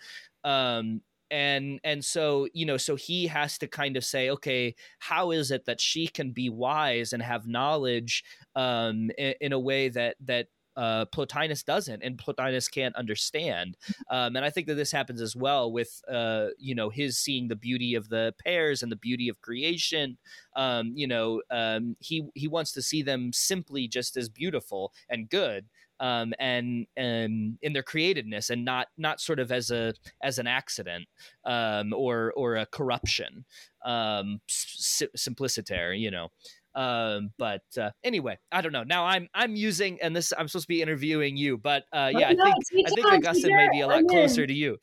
Mm-hmm. Um, and and so you know so he has to kind of say okay how is it that she can be wise and have knowledge um in, in a way that that uh, Plotinus doesn't, and Plotinus can't understand. *laughs* Um, and I think that this happens as well with, uh, you know, his seeing the beauty of the pears and the beauty of creation. Um, you know, um, he he wants to see them simply just as beautiful and good, um, and and in their createdness, and not not sort of as a as an accident um, or or a corruption, um, simpliciter, you know. Um, but uh, anyway, I don't know. Now I'm I'm using and this I'm supposed to be interviewing you, but uh, yeah, I think I think Augustine may be a lot closer to you.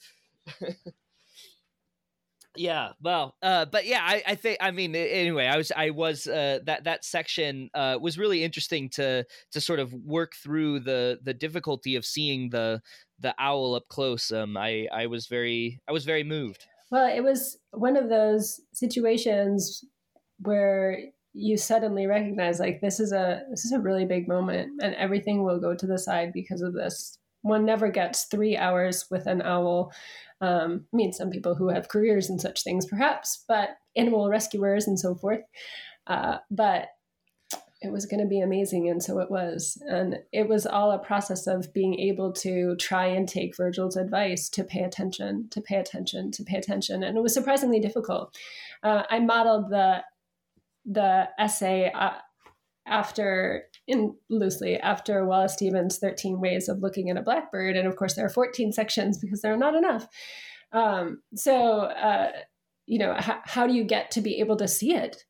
*laughs* yeah well uh but yeah i i think i mean anyway i was i was uh that that section uh was really interesting to to sort of work through the the difficulty of seeing the the owl up close. Um i i was very i was very moved. Well it was one of those situations where you suddenly recognize like this is a this is a really big moment and everything will go to the side because of this one never gets three hours with an owl. Um, i mean some people who have careers and such things perhaps but animal rescuers and so forth. Uh, but it was going to be amazing and so it was. And it was all a process of being able to try and take virgil's advice to pay attention to pay attention to pay attention and it was surprisingly difficult. Uh, i modeled the the essay uh, after in loosely after Wallace Stevens' 13 Ways of Looking at a Blackbird. And of course, there are 14 sections because there are not enough. Um, so, uh, you know, h- how do you get to be able to see it?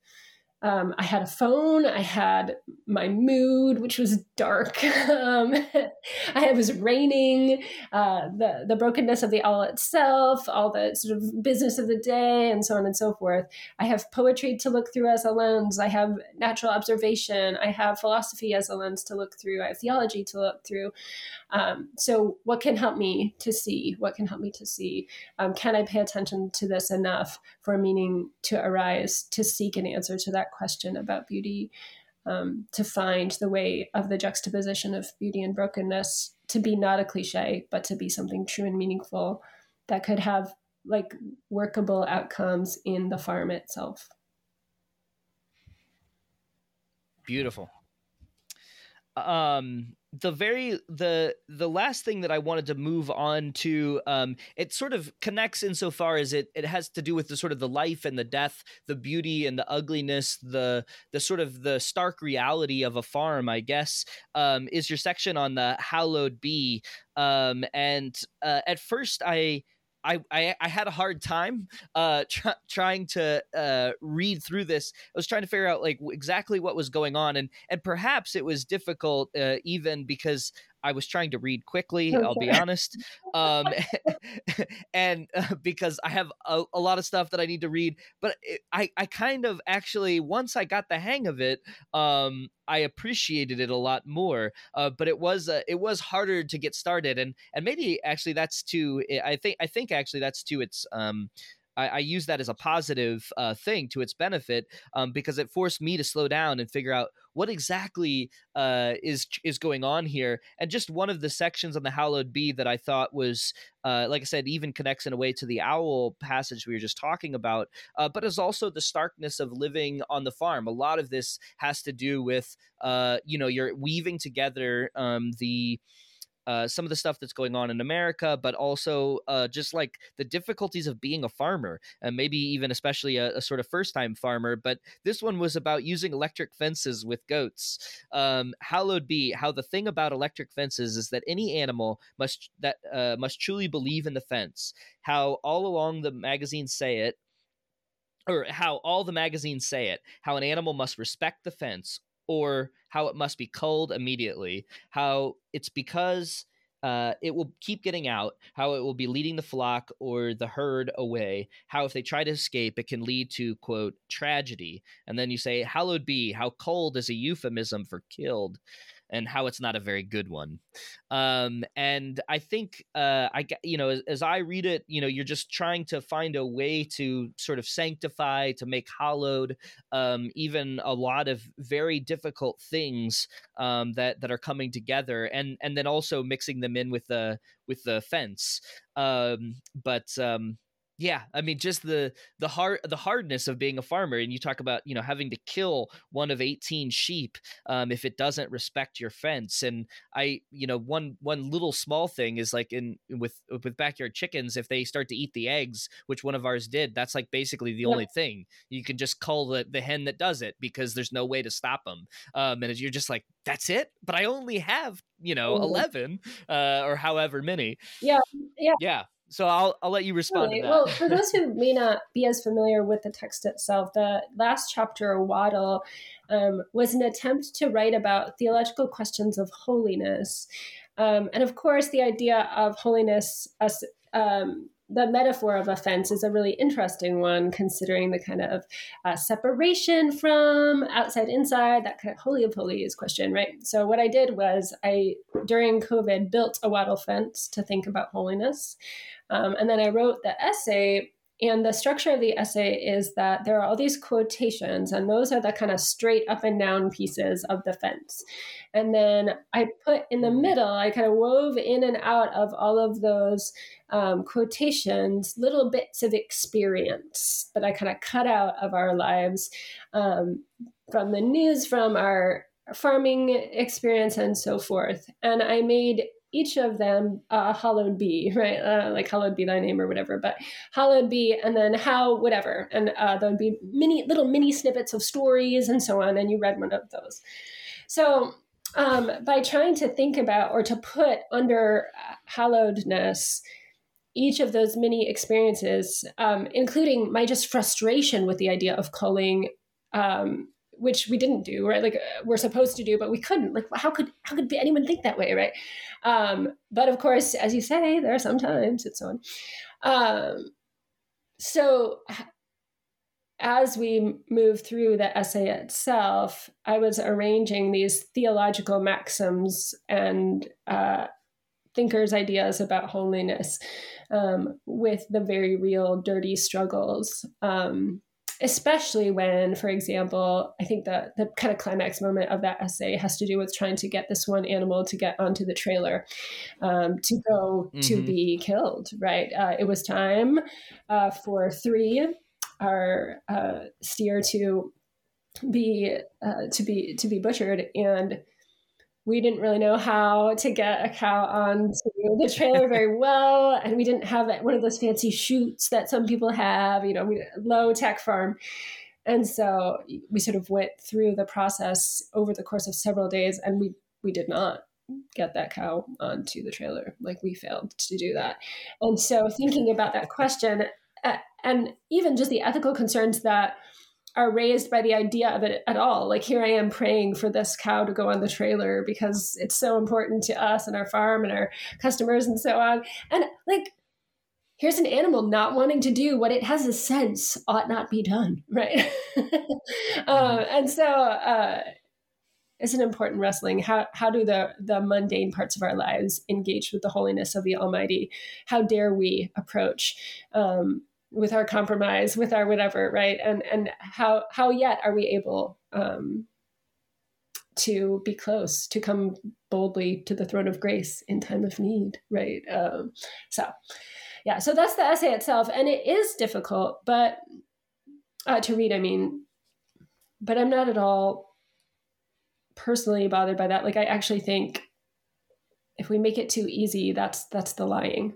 Um, I had a phone. I had my mood, which was dark. *laughs* um, *laughs* I was raining. Uh, the the brokenness of the owl itself, all the sort of business of the day, and so on and so forth. I have poetry to look through as a lens. I have natural observation. I have philosophy as a lens to look through. I have theology to look through. Um, so, what can help me to see? What can help me to see? Um, can I pay attention to this enough for meaning to arise, to seek an answer to that question about beauty, um, to find the way of the juxtaposition of beauty and brokenness to be not a cliche, but to be something true and meaningful that could have like workable outcomes in the farm itself. Beautiful. Um, the very the the last thing that I wanted to move on to um it sort of connects insofar as it it has to do with the sort of the life and the death the beauty and the ugliness the the sort of the stark reality of a farm I guess um is your section on the hallowed bee. um and uh, at first I I, I, I had a hard time uh, tr- trying to uh, read through this. I was trying to figure out like exactly what was going on, and and perhaps it was difficult uh, even because I was trying to read quickly. Okay. I'll be honest, um, *laughs* *laughs* and uh, because I have a, a, lot of stuff that I need to read, but it, I I kind of actually once I got the hang of it, um, I appreciated it a lot more. Uh, but it was uh, it was harder to get started, and and maybe actually that's to I think I think actually that's to its um, I, I use that as a positive uh, thing to its benefit um, because it forced me to slow down and figure out what exactly uh, is is going on here. And just one of the sections on the Hallowed Be that I thought was, uh, like I said, even connects in a way to the owl passage we were just talking about, uh, but is also the starkness of living on the farm. A lot of this has to do with, uh, you know, you're weaving together um, the uh, some of the stuff that's going on in America, but also uh, just like the difficulties of being a farmer, and maybe even especially a, a sort of first time farmer. But this one was about using electric fences with goats. Um, hallowed be how the thing about electric fences is that any animal must that uh, must truly believe in the fence. How all along the magazines say it, or how all the magazines say it, how an animal must respect the fence or how it must be culled immediately, how it's because uh, it will keep getting out, how it will be leading the flock or the herd away, how if they try to escape, it can lead to, quote, tragedy. And then you say, hallowed be, how culled is a euphemism for killed and how it's not a very good one. Um, and I think uh, I you know as, as, I read it, you know, you're just trying to find a way to sort of sanctify, to make hallowed, um, even a lot of very difficult things um, that that are coming together, and and then also mixing them in with the with the fence. Um, but um, yeah i mean just the the hard the hardness of being a farmer and you talk about you know having to kill one of 18 sheep um, if it doesn't respect your fence and i you know one one little small thing is like in with with backyard chickens if they start to eat the eggs which one of ours did that's like basically the yeah. only thing. You can just cull the the hen that does it because there's no way to stop them um, and you're just like that's it? But i only have you know mm-hmm. 11 uh, or however many. Yeah yeah. Yeah so I'll I'll let you respond to that. Well, for those who may not be as familiar with the text itself, the last chapter, Wattle, um, was an attempt to write about theological questions of holiness, um, and of course, the idea of holiness as um, the metaphor of offense is a really interesting one, considering the kind of uh, separation from outside inside, that kind of holy of holies question, right? So, what I did was I, during COVID, built a wattle fence to think about holiness. Um, and then I wrote the essay. And the structure of the essay is that there are all these quotations, and those are the kind of straight up and down pieces of the fence. And then I put in the mm-hmm. middle, I kind of wove in and out of all of those um, quotations little bits of experience that I kind of cut out of our lives um, from the news, from our farming experience, and so forth. And I made each of them uh, hallowed be *laughs* right? Uh, like hallowed be thy name or whatever but hallowed be and then how whatever. And uh, there would be many little mini snippets of stories and so on and you read one of those. So um, by trying to think about or to put under uh, hallowedness each of those mini experiences um, including my just frustration with the idea of culling um, which we didn't do right? Like uh, we're supposed to do but we couldn't. Like how could how could anyone think that way right? Um, but of course as you say there are sometimes it's on. Um, so as we move through the essay itself i was arranging these theological maxims and uh, thinkers ideas about holiness um, with the very real dirty struggles. Um, especially when, for example, I think the the kind of climax moment of that essay has to do with trying to get this one animal to get onto the trailer um, to go mm-hmm. to be killed. Right, uh, it was time uh, for three our uh, steer to be uh, to be to be butchered and we didn't really know how to get a cow onto the trailer very *laughs* well, and we didn't have one of those fancy chutes that some people have. You know, we, low tech farm, and so we sort of went through the process over the course of several days, and we we did not get that cow onto the trailer. Like we failed to do that, and so thinking about that question, uh, and even just the ethical concerns that are raised by the idea of it at all. Like here I am praying for this cow to go on the trailer because it's so important to us and our farm and our customers and so on. And like here's an animal not wanting to do what it has a sense ought not be done, *laughs* right? uh, *laughs* and so uh, it's an important wrestling. How how do the the mundane parts of our lives engage with the holiness of the Almighty? How dare we approach um, with our compromise, with our whatever, right? And and how how yet are we able um, to be close, to come boldly to the throne of grace in time of need, right? Um, so, yeah, so that's the essay itself, and it is difficult, but uh, to read, I mean, but I'm not at all personally bothered by that. Like, I actually think if we make it too easy, that's that's the lying.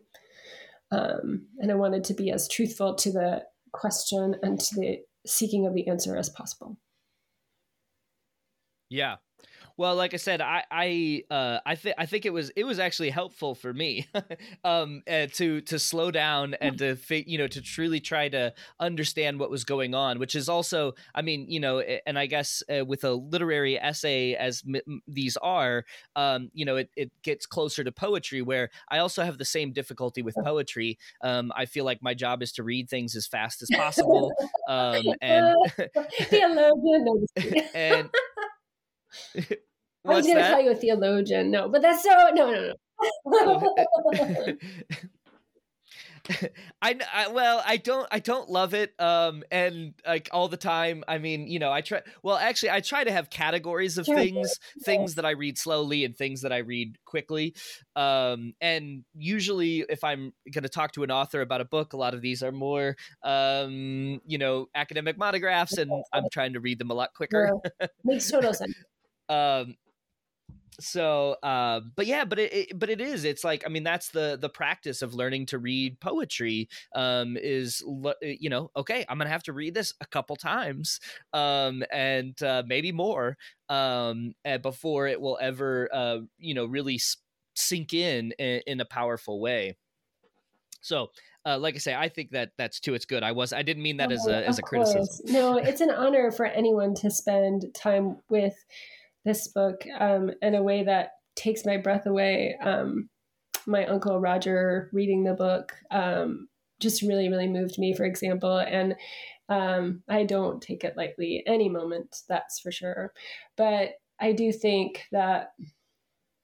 Um, and I wanted to be as truthful to the question and to the seeking of the answer as possible. Yeah. Well, like I said, I I uh, I think I think it was it was actually helpful for me *laughs* um, uh, to to slow down and to you know to truly try to understand what was going on, which is also I mean you know and I guess uh, with a literary essay as m- these are um, you know it, it gets closer to poetry where I also have the same difficulty with *laughs* poetry. Um, I feel like my job is to read things as fast as possible *laughs* um, and theologian and I was going to call you a theologian. No, but that's so no, no, no. *laughs* I, I, well I don't I don't love it um and like all the time I mean you know I try well actually I try to have categories of sure, things *laughs* things that I read slowly and things that I read quickly um and usually if I'm going to talk to an author about a book a lot of these are more um you know academic monographs and I'm *laughs* trying to read them a lot quicker yeah. makes total sense um so uh, but yeah but it, it, but it is it's like i mean that's the the practice of learning to read poetry um is eh, you know okay i'm gonna have to read this a couple times um and uh, maybe more um before it will ever uh you know really sink in in, in a powerful way so uh, like I say, I think that that's too. It's good. I was. I didn't mean that oh, as a as a criticism. No, it's an honor for anyone to spend time with this book um, in a way that takes my breath away. Um, my uncle Roger reading the book um, just really, really moved me, for example. And um, I don't take it lightly any moment, that's for sure. But I do think that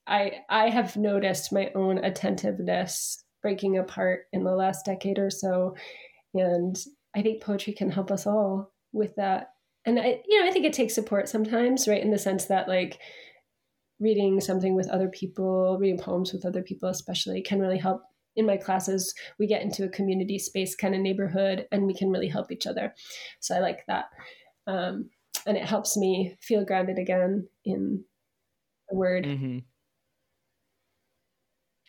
I I have noticed my own attentiveness breaking apart in the last decade or so, and I think poetry can help us all with that and I, you know, I think it takes support sometimes, right? In the sense that like reading something with other people, reading poems with other people, especially, can really help. In my classes, we get into a community space kind of neighborhood, and we can really help each other. So I like that, um, and it helps me feel grounded again in the word. Mm-hmm.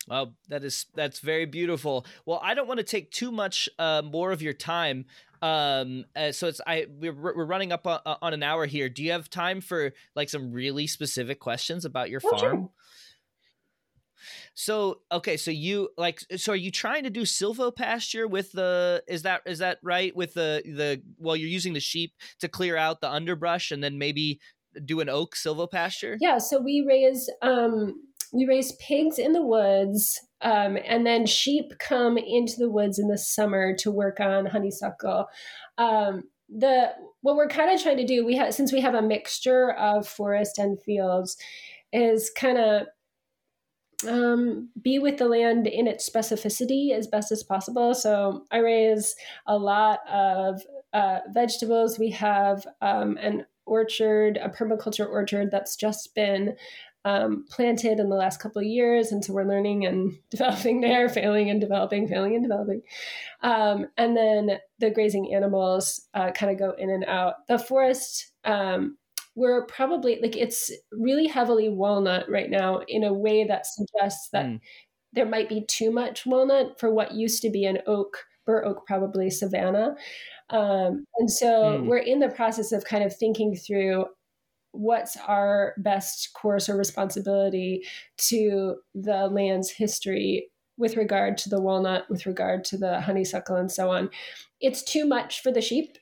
Well, that is that's very beautiful. Well, I don't want to take too much uh, more of your time. Um, uh, so it's I we're, we're running up on, on, an hour here. Do you have time for like some really specific questions about your oh, farm? Sure. So okay, so you like so are you trying to do silvopasture with the is that is that right with the the well you're using the sheep to clear out the underbrush and then maybe do an oak silvopasture? Yeah, so we raise um we raise pigs in the woods um, and then sheep come into the woods in the summer to work on honeysuckle. Um, the what we're kind of trying to do, we have since we have a mixture of forest and fields, is kind of um, be with the land in its specificity as best as possible. So I raise a lot of uh, vegetables. We have um, an orchard, a permaculture orchard that's just been um, planted in the last couple of years, and so we're learning and *laughs* developing there, failing and developing, failing and developing. Um, and then the grazing animals uh, kind of go in and out. The forest, um, we're probably like it's really heavily walnut right now in a way that suggests that mm. there might be too much walnut for what used to be an oak, bur oak, probably savanna. Um, and so mm. we're in the process of kind of thinking through what's our best course or responsibility to the land's history with regard to the walnut, with regard to the honeysuckle, and so on. It's too much for the sheep.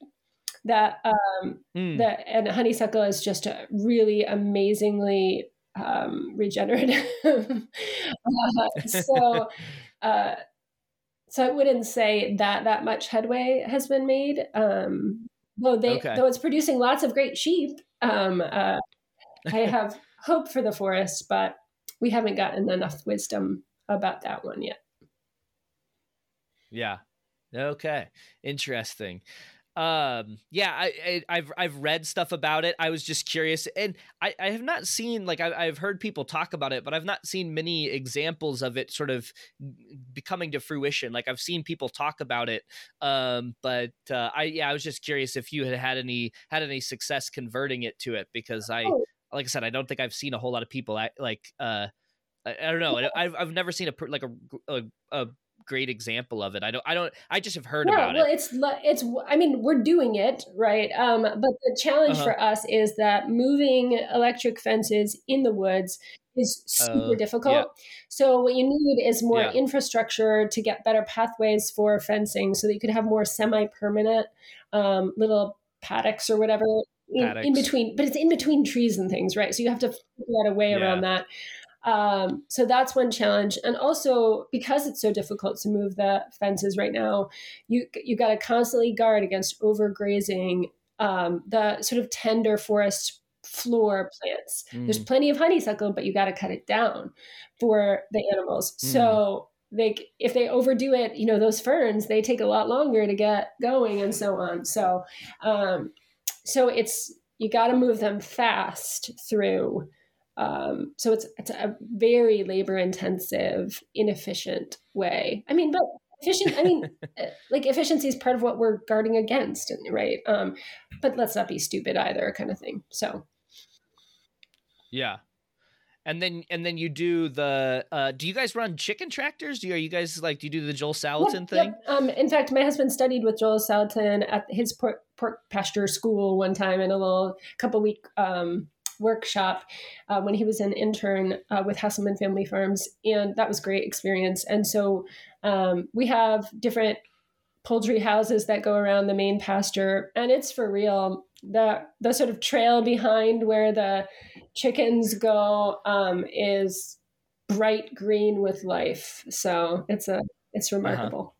That um, mm. that and honeysuckle is just a really amazingly um, regenerative. *laughs* uh, so. *laughs* Uh, so I wouldn't say that that much headway has been made. Um, though they okay. though it's producing lots of great sheep um, uh, I *laughs* have hope for the forest, but we haven't gotten enough wisdom about that one yet. Yeah. Okay. Interesting um yeah I, I have i've read stuff about it i was just curious and i i have not seen like I, i've heard people talk about it but i've not seen many examples of it sort of becoming to fruition like i've seen people talk about it um but uh, i yeah i was just curious if you had had any had any success converting it to it because i oh. like i said i don't think i've seen a whole lot of people I, like uh I, I don't know. I've I've never seen a like a, a, a great example of it. I don't. I don't. I just have heard about well, it. it's it's. I mean, we're doing it right, um, but the challenge Uh-huh. for us is that moving electric fences in the woods is super Uh, difficult. yeah. So what you need is more Yeah. infrastructure to get better pathways for fencing, so that you could have more semi-permanent um, little paddocks or whatever in, in between. But it's in between trees and things, right? So you have to figure out a way Yeah. around that. Um, so that's one challenge, and also because it's so difficult to move the fences right now, you you got to constantly guard against overgrazing um, the sort of tender forest floor plants. There's Mm. plenty of honeysuckle, but you got to cut it down for the animals. Mm. So they if they overdo it, you know those ferns they take a lot longer to get going and so on. So um, so it's you got to move them fast through. Um, so it's it's a very labor intensive, inefficient way. I mean, but efficient. I mean, *laughs* uh, like efficiency is part of what we're guarding against, right? Um, but let's not be stupid either, kind of thing. So Yeah. And then and then you do the uh do you guys run chicken tractors? Do you are you guys like do you do the Joel Salatin Yep, thing? yep. Um, in fact, my husband studied with Joel Salatin at his pork, pork pasture school one time in a little couple week um, workshop uh, when he was an intern uh, with Hasselman Family Farms, and that was great experience. And so um, we have different poultry houses that go around the main pasture, and it's for real. The the sort of trail behind where the chickens go um, is bright green with life. So it's a it's remarkable.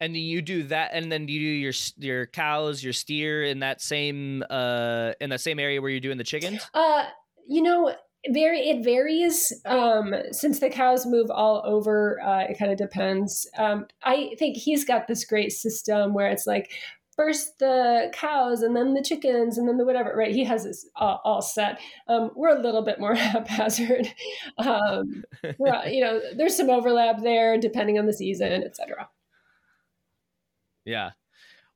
And you do that and then you do your your cows, your steer in that same uh in the same area where you're doing the chickens? Uh, you know, very it varies. Um, since the cows move all over, uh, it kind of depends. Um, I think he's got this great system where it's like first the cows and then the chickens and then the whatever. Right? He has this all, all set. Um, we're a little bit more *laughs* haphazard. Um, you know, there's some overlap there depending on the season, etc. Yeah.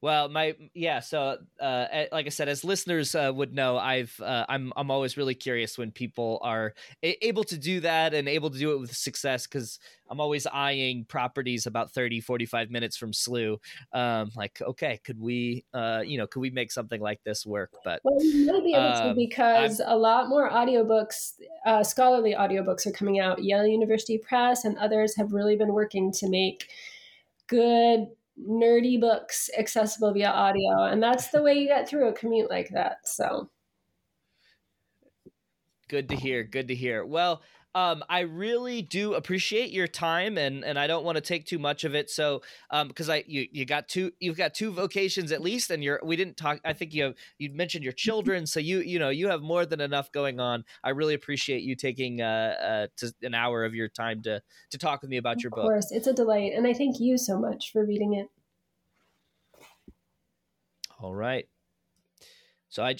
Well, my yeah. So, uh, like I said, as listeners uh, would know, I've uh, I'm I'm always really curious when people are a- able to do that and able to do it with success because I'm always eyeing properties about 30, 45 minutes from SLU. Um, like, okay, could we, uh, you know, could we make something like this work? But Well, you might be able to Um, because a lot more audiobooks, uh, scholarly audiobooks are coming out. Yale University Press and others have really been working to make good, nerdy books accessible via audio. And that's the way you get through a commute like that. So, Good to hear. Good to hear. Well, um, I really do appreciate your time, and and I don't want to take too much of it. So, um, because I you you got two you've got two vocations at least, and you're we didn't talk. I think you have you mentioned your *laughs* children, so you you know you have more than enough going on. I really appreciate you taking uh, uh to an hour of your time to to talk with me about your book. of course, it's a delight. And I thank you so much for reading it. All right. So I